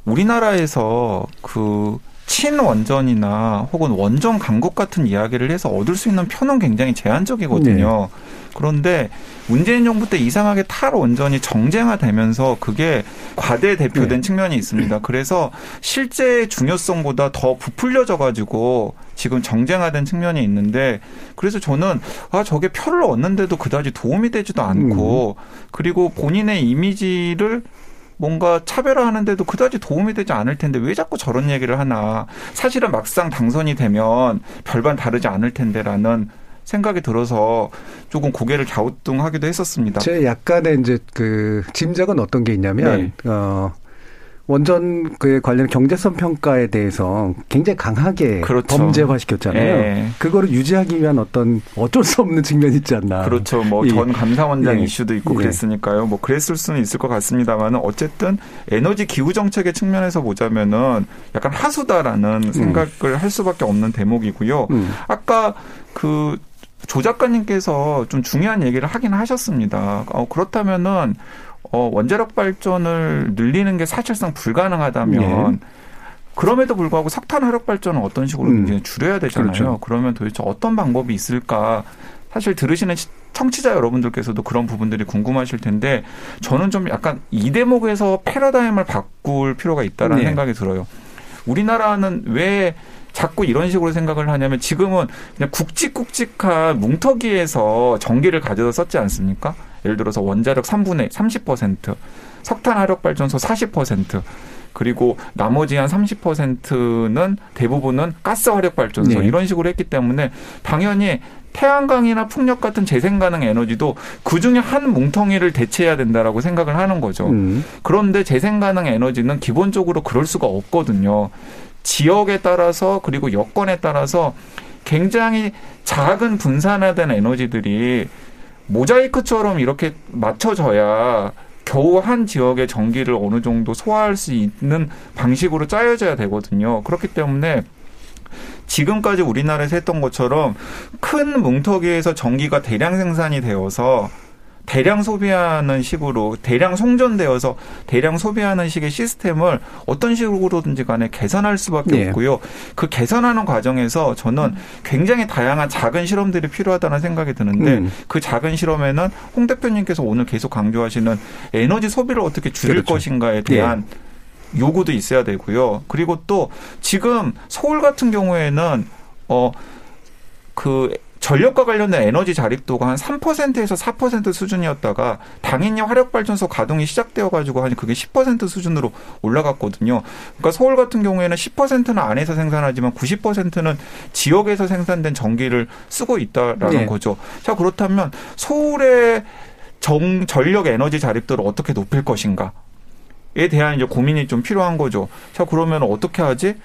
우리나라에서 그 친원전이나 혹은 원전 강국 같은 이야기를 해서 얻을 수 있는 표는 굉장히 제한적이거든요. 네. 그런데 문재인 정부 때 이상하게 탈원전이 정쟁화되면서 그게 과대 대표된 네. 측면이 있습니다. 그래서 실제 중요성보다 더 부풀려져 가지고 지금 정쟁화된 측면이 있는데 그래서 저는 아 저게 표를 얻는데도 그다지 도움이 되지도 않고 음. 그리고 본인의 이미지를 뭔가 차별화하는데도 그다지 도움이 되지 않을 텐데 왜 자꾸 저런 얘기를 하나. 사실은 막상 당선이 되면 별반 다르지 않을 텐데라는 생각이 들어서 조금 고개를 갸우뚱하기도 했었습니다. 제 약간의 이제 그 짐작은 어떤 게 있냐면 네. 어 원전 그 관련 경제성 평가에 대해서 굉장히 강하게 그렇죠. 범죄화 시켰잖아요. 예. 그거를 유지하기 위한 어떤 어쩔 수 없는 측면이 있지 않나. 그렇죠. 뭐전 감사원장 예. 이슈도 있고 예. 그랬으니까요. 뭐 그랬을 수는 있을 것 같습니다만은 어쨌든 에너지 기후 정책의 측면에서 보자면은 약간 하수다라는 음. 생각을 할 수밖에 없는 대목이고요. 음. 아까 그 조 작가님께서 좀 중요한 얘기를 하긴 하셨습니다. 어, 그렇다면은 어, 원자력 발전을 늘리는 게 사실상 불가능하다면 네. 그럼에도 불구하고 석탄 화력 발전은 어떤 식으로 음. 줄여야 되잖아요. 그렇죠. 그러면 도대체 어떤 방법이 있을까? 사실 들으시는 청취자 여러분들께서도 그런 부분들이 궁금하실 텐데 저는 좀 약간 이 대목에서 패러다임을 바꿀 필요가 있다라는 네. 생각이 들어요. 우리나라는 왜 자꾸 이런 식으로 생각을 하냐면 지금은 그냥 굵직굵직한 뭉터기에서 전기를 가져다 썼지 않습니까? 예를 들어서 원자력 3분의 30%, 석탄 화력 발전소 40%, 그리고 나머지 한 30%는 대부분은 가스 화력 발전소 네. 이런 식으로 했기 때문에 당연히 태양광이나 풍력 같은 재생 가능 에너지도 그 중에 한 뭉텅이를 대체해야 된다라고 생각을 하는 거죠. 음. 그런데 재생 가능 에너지는 기본적으로 그럴 수가 없거든요. 지역에 따라서 그리고 여건에 따라서 굉장히 작은 분산화된 에너지들이 모자이크처럼 이렇게 맞춰져야 겨우 한 지역의 전기를 어느 정도 소화할 수 있는 방식으로 짜여져야 되거든요. 그렇기 때문에 지금까지 우리나라에서 했던 것처럼 큰 뭉터기에서 전기가 대량 생산이 되어서 대량 소비하는 식으로 대량 송전되어서 대량 소비하는 식의 시스템을 어떤 식으로든지 간에 개선할 수밖에 네. 없고요. 그 개선하는 과정에서 저는 굉장히 다양한 작은 실험들이 필요하다는 생각이 드는데 음. 그 작은 실험에는 홍 대표님께서 오늘 계속 강조하시는 에너지 소비를 어떻게 줄일 그렇죠. 것인가에 대한 네. 요구도 있어야 되고요. 그리고 또 지금 서울 같은 경우에는 어 그 전력과 관련된 에너지 자립도가 한 3%에서 4% 수준이었다가 당연히 화력발전소 가동이 시작되어 가지고 한 그게 10% 수준으로 올라갔거든요. 그러니까 서울 같은 경우에는 10%는 안에서 생산하지만 90%는 지역에서 생산된 전기를 쓰고 있다라는 네. 거죠. 자 그렇다면 서울의 정, 전력 에너지 자립도를 어떻게 높일 것인가? 에 대한 이제 고민이 좀 필요한 거죠. 자, 그러면 어떻게 하지?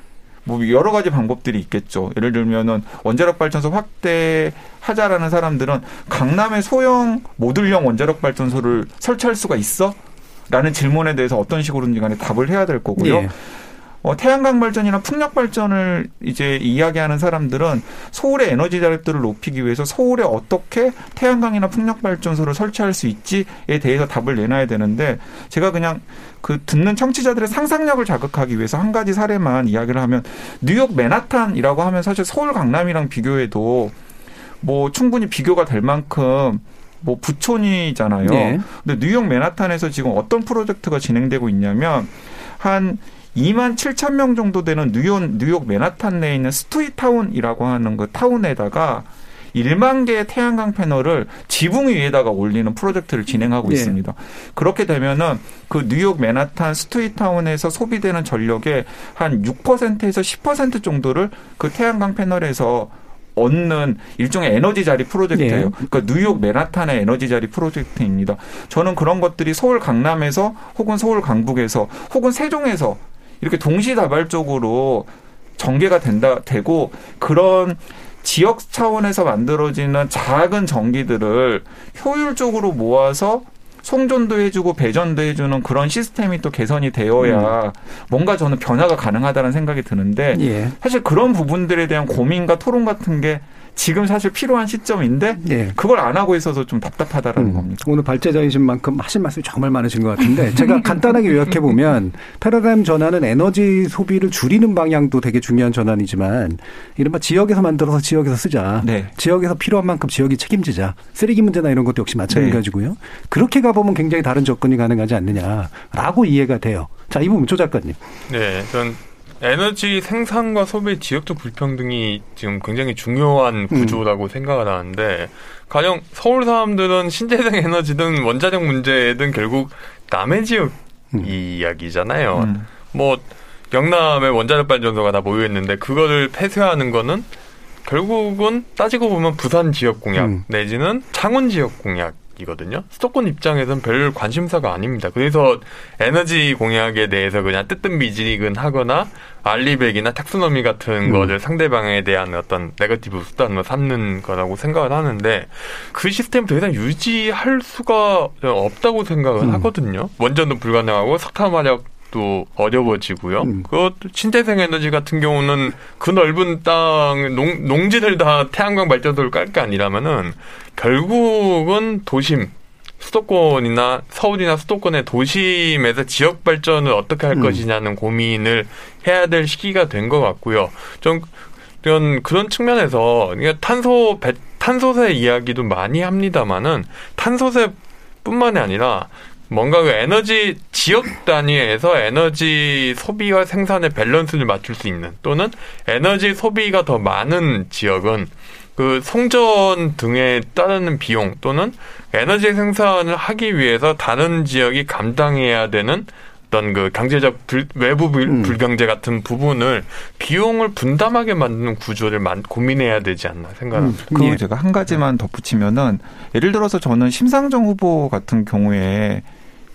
뭐 여러 가지 방법들이 있겠죠. 예를 들면은 원자력 발전소 확대하자라는 사람들은 강남에 소형 모듈형 원자력 발전소를 설치할 수가 있어? 라는 질문에 대해서 어떤 식으로든지 간에 답을 해야 될 거고요. 예. 어, 태양광 발전이나 풍력 발전을 이제 이야기하는 사람들은 서울의 에너지 자립도를 높이기 위해서 서울에 어떻게 태양광이나 풍력 발전소를 설치할 수 있지에 대해서 답을 내놔야 되는데 제가 그냥 그 듣는 청취자들의 상상력을 자극하기 위해서 한 가지 사례만 이야기를 하면 뉴욕 맨하탄이라고 하면 사실 서울 강남이랑 비교해도 뭐 충분히 비교가 될 만큼 뭐 부촌이잖아요. 네. 근데 뉴욕 맨하탄에서 지금 어떤 프로젝트가 진행되고 있냐면 한 2만 7천 명 정도 되는 뉴욕, 뉴욕 맨하탄 내에 있는 스투이타운이라고 하는 그 타운에다가 1만 개의 태양광 패널을 지붕 위에다가 올리는 프로젝트를 진행하고 네. 있습니다. 그렇게 되면은 그 뉴욕 맨하탄 스투이타운에서 소비되는 전력의 한 6%에서 10% 정도를 그 태양광 패널에서 얻는 일종의 에너지 자리 프로젝트예요. 네. 그러니까 뉴욕 맨하탄의 에너지 자리 프로젝트입니다. 저는 그런 것들이 서울 강남에서 혹은 서울 강북에서 혹은 세종에서 이렇게 동시다발적으로 전개가 된다 되고 그런 지역 차원에서 만들어지는 작은 전기들을 효율적으로 모아서 송전도 해주고 배전도 해주는 그런 시스템이 또 개선이 되어야 음. 뭔가 저는 변화가 가능하다는 생각이 드는데 예. 사실 그런 부분들에 대한 고민과 토론 같은 게 지금 사실 필요한 시점인데 네. 그걸 안 하고 있어서 좀 답답하다라는 음, 겁니다. 오늘 발제자이신 만큼 하신 말씀이 정말 많으신 것 같은데 제가 간단하게 요약해 보면 패러다임 전환은 에너지 소비를 줄이는 방향도 되게 중요한 전환이지만 이른바 지역에서 만들어서 지역에서 쓰자. 네. 지역에서 필요한 만큼 지역이 책임지자. 쓰레기 문제나 이런 것도 역시 마찬가지고요. 네. 그렇게 가보면 굉장히 다른 접근이 가능하지 않느냐라고 이해가 돼요. 자, 이 부분 조 작가님. 네, 전 에너지 생산과 소비의 지역적 불평등이 지금 굉장히 중요한 음. 구조라고 음. 생각을 하는데 가령 서울 사람들은 신재생 에너지든 원자력 문제든 결국 남의 지역 음. 이야기잖아요. 음. 뭐 영남에 원자력 발전소가 다 모여 있는데 그거를 폐쇄하는 거는 결국은 따지고 보면 부산 지역 공약 음. 내지는 창원 지역 공약 이거든요. 수도권 입장에서는 별 관심사가 아닙니다. 그래서 에너지 공약에 대해서 그냥 뜨뜻미지근 하거나 RE100이나 taxonomy 같은 음. 거를 상대방에 대한 어떤 네거티브 수단으로 삼는 거라고 생각을 하는데 그 시스템을 더 이상 유지할 수가 없다고 생각을 음. 하거든요. 원전도 불가능하고 석탄 화력 또 어려워지고요. 음. 그것도 신재생 에너지 같은 경우는 그 넓은 땅 농, 농지를 다 태양광 발전소를 깔 게 아니라면은 결국은 도심 수도권이나 서울이나 수도권의 도심에서 지역 발전을 어떻게 할 음. 것이냐는 고민을 해야 될 시기가 된 것 같고요. 좀 그런 그런 측면에서 그러니까 탄소 배, 탄소세 이야기도 많이 합니다만은 탄소세 뿐만이 아니라 뭔가 그 에너지 지역 단위에서 에너지 소비와 생산의 밸런스를 맞출 수 있는 또는 에너지 소비가 더 많은 지역은 그 송전 등에 따르는 비용 또는 에너지 생산을 하기 위해서 다른 지역이 감당해야 되는 어떤 그 경제적 불, 외부 불, 음. 불경제 같은 부분을 비용을 분담하게 만드는 구조를 만, 고민해야 되지 않나 생각합니다. 음. 그 예. 제가 한 가지만 덧붙이면은 예를 들어서 저는 심상정 후보 같은 경우에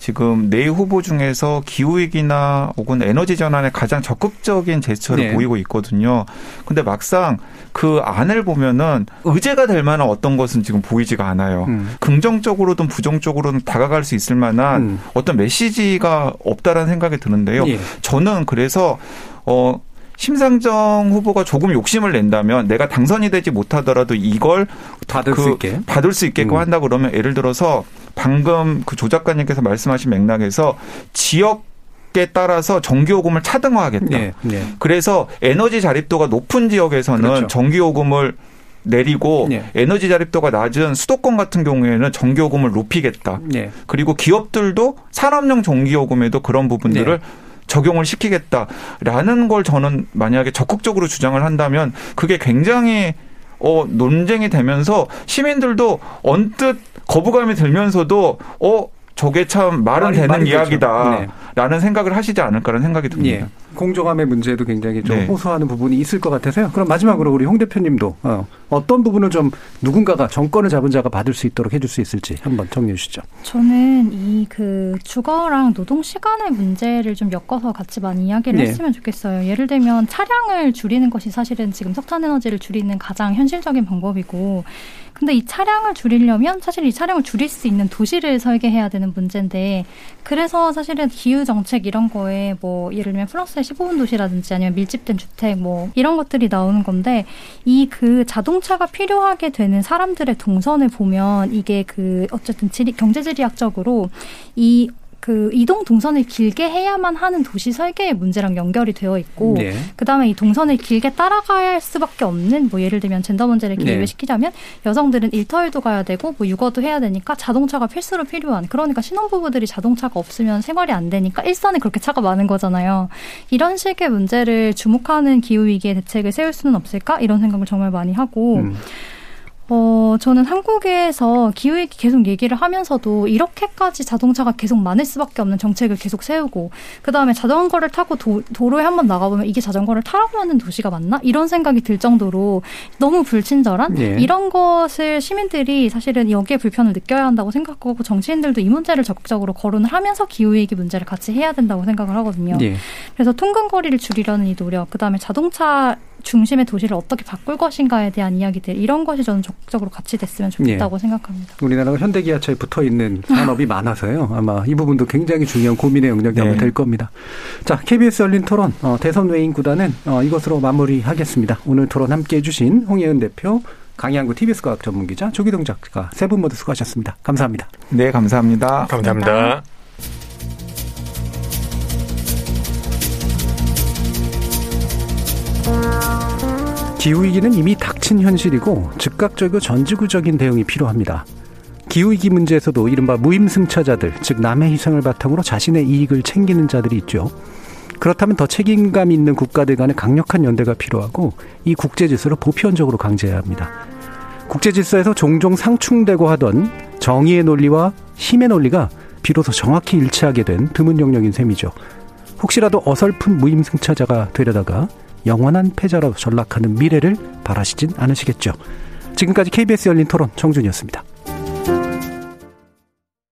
지금 네 후보 중에서 기후위기나 혹은 에너지 전환에 가장 적극적인 제스처를 네. 보이고 있거든요. 근데 막상 그 안을 보면은 의제가 될 만한 어떤 것은 지금 보이지가 않아요. 음. 긍정적으로든 부정적으로든 다가갈 수 있을 만한 음. 어떤 메시지가 없다라는 생각이 드는데요. 예. 저는 그래서 어 심상정 후보가 조금 욕심을 낸다면 내가 당선이 되지 못하더라도 이걸 받을 그 수 있게 받을 수 있게끔 음. 한다 그러면 예를 들어서 방금 그 조 작가님께서 말씀하신 맥락에서 지역 에 따라서 전기요금을 차등화하겠다. 네, 네. 그래서 에너지 자립도가 높은 지역에서는 그렇죠. 전기요금을 내리고 네. 에너지 자립도가 낮은 수도권 같은 경우에는 전기요금을 높이겠다. 네. 그리고 기업들도 산업용 전기요금에도 그런 부분들을 네. 적용을 시키겠다라는 걸 저는 만약에 적극적으로 주장을 한다면 그게 굉장히 어 논쟁이 되면서 시민들도 언뜻 거부감이 들면서도 어 저게 참 말은 말이, 되는 말이 이야기다라는 네. 생각을 하시지 않을까라는 생각이 듭니다. 예. 공정함의 문제도 굉장히 좀 네. 호소하는 부분이 있을 것 같아서요. 그럼 마지막으로 우리 홍 대표님도 어, 어떤 부분을 좀 누군가가 정권을 잡은 자가 받을 수 있도록 해줄 수 있을지 한번 정리해 주시죠. 저는 이 그 주거랑 노동 시간의 문제를 좀 엮어서 같이 많이 이야기를 네. 했으면 좋겠어요. 예를 들면 차량을 줄이는 것이 사실은 지금 석탄 에너지를 줄이는 가장 현실적인 방법이고 근데 이 차량을 줄이려면 사실 이 차량을 줄일 수 있는 도시를 설계해야 되는 문제인데 그래서 사실은 기후 정책 이런 거에 뭐 예를 들면 프랑스의 15분 도시라든지 아니면 밀집된 주택 뭐 이런 것들이 나오는 건데 이 그 자동차가 필요하게 되는 사람들의 동선을 보면 이게 그 어쨌든 지리 경제지리학적으로 이 그 이동 동선을 길게 해야만 하는 도시 설계의 문제랑 연결이 되어 있고 네. 그다음에 이 동선을 길게 따라갈 수밖에 없는 뭐 예를 들면 젠더 문제를 기회시키자면 네. 여성들은 일터일도 가야 되고 뭐 육아도 해야 되니까 자동차가 필수로 필요한 그러니까 신혼부부들이 자동차가 없으면 생활이 안 되니까 일선에 그렇게 차가 많은 거잖아요. 이런 식의 문제를 주목하는 기후 위기의 대책을 세울 수는 없을까 이런 생각을 정말 많이 하고 음. 어, 저는 한국에서 기후위기 계속 얘기를 하면서도 이렇게까지 자동차가 계속 많을 수밖에 없는 정책을 계속 세우고, 그 다음에 자전거를 타고 도, 도로에 한번 나가보면 이게 자전거를 타라고 하는 도시가 맞나? 이런 생각이 들 정도로 너무 불친절한 예. 이런 것을 시민들이 사실은 여기에 불편을 느껴야 한다고 생각하고 정치인들도 이 문제를 적극적으로 거론을 하면서 기후위기 문제를 같이 해야 된다고 생각을 하거든요. 예. 그래서 통근거리를 줄이려는 이 노력, 그 다음에 자동차 중심의 도시를 어떻게 바꿀 것인가에 대한 이야기들 이런 것이 저는 적극적으로 같이 됐으면 좋겠다고 예. 생각합니다. 우리나라가 현대기아차에 붙어 있는 산업이 많아서요. 아마 이 부분도 굉장히 중요한 고민의 영역이 네. 될 겁니다. 자, KBS 열린 토론 어, 대선 외인 구단은 어, 이것으로 마무리하겠습니다. 오늘 토론 함께해 주신 홍예은 대표 강양구 TBS 과학 전문 기자 조기동 작가 세 분 모두 수고하셨습니다. 감사합니다. 네, 감사합니다. 감사합니다. 감사합니다. 기후위기는 이미 닥친 현실이고 즉각적이고 전지구적인 대응이 필요합니다. 기후위기 문제에서도 이른바 무임승차자들, 즉 남의 희생을 바탕으로 자신의 이익을 챙기는 자들이 있죠. 그렇다면 더 책임감 있는 국가들 간의 강력한 연대가 필요하고 이 국제질서를 보편적으로 강제해야 합니다. 국제질서에서 종종 상충되고 하던 정의의 논리와 힘의 논리가 비로소 정확히 일치하게 된 드문 영역인 셈이죠. 혹시라도 어설픈 무임승차자가 되려다가 영원한 패자로 전락하는 미래를 바라시진 않으시겠죠. 지금까지 KBS 열린 토론 정준이었습니다.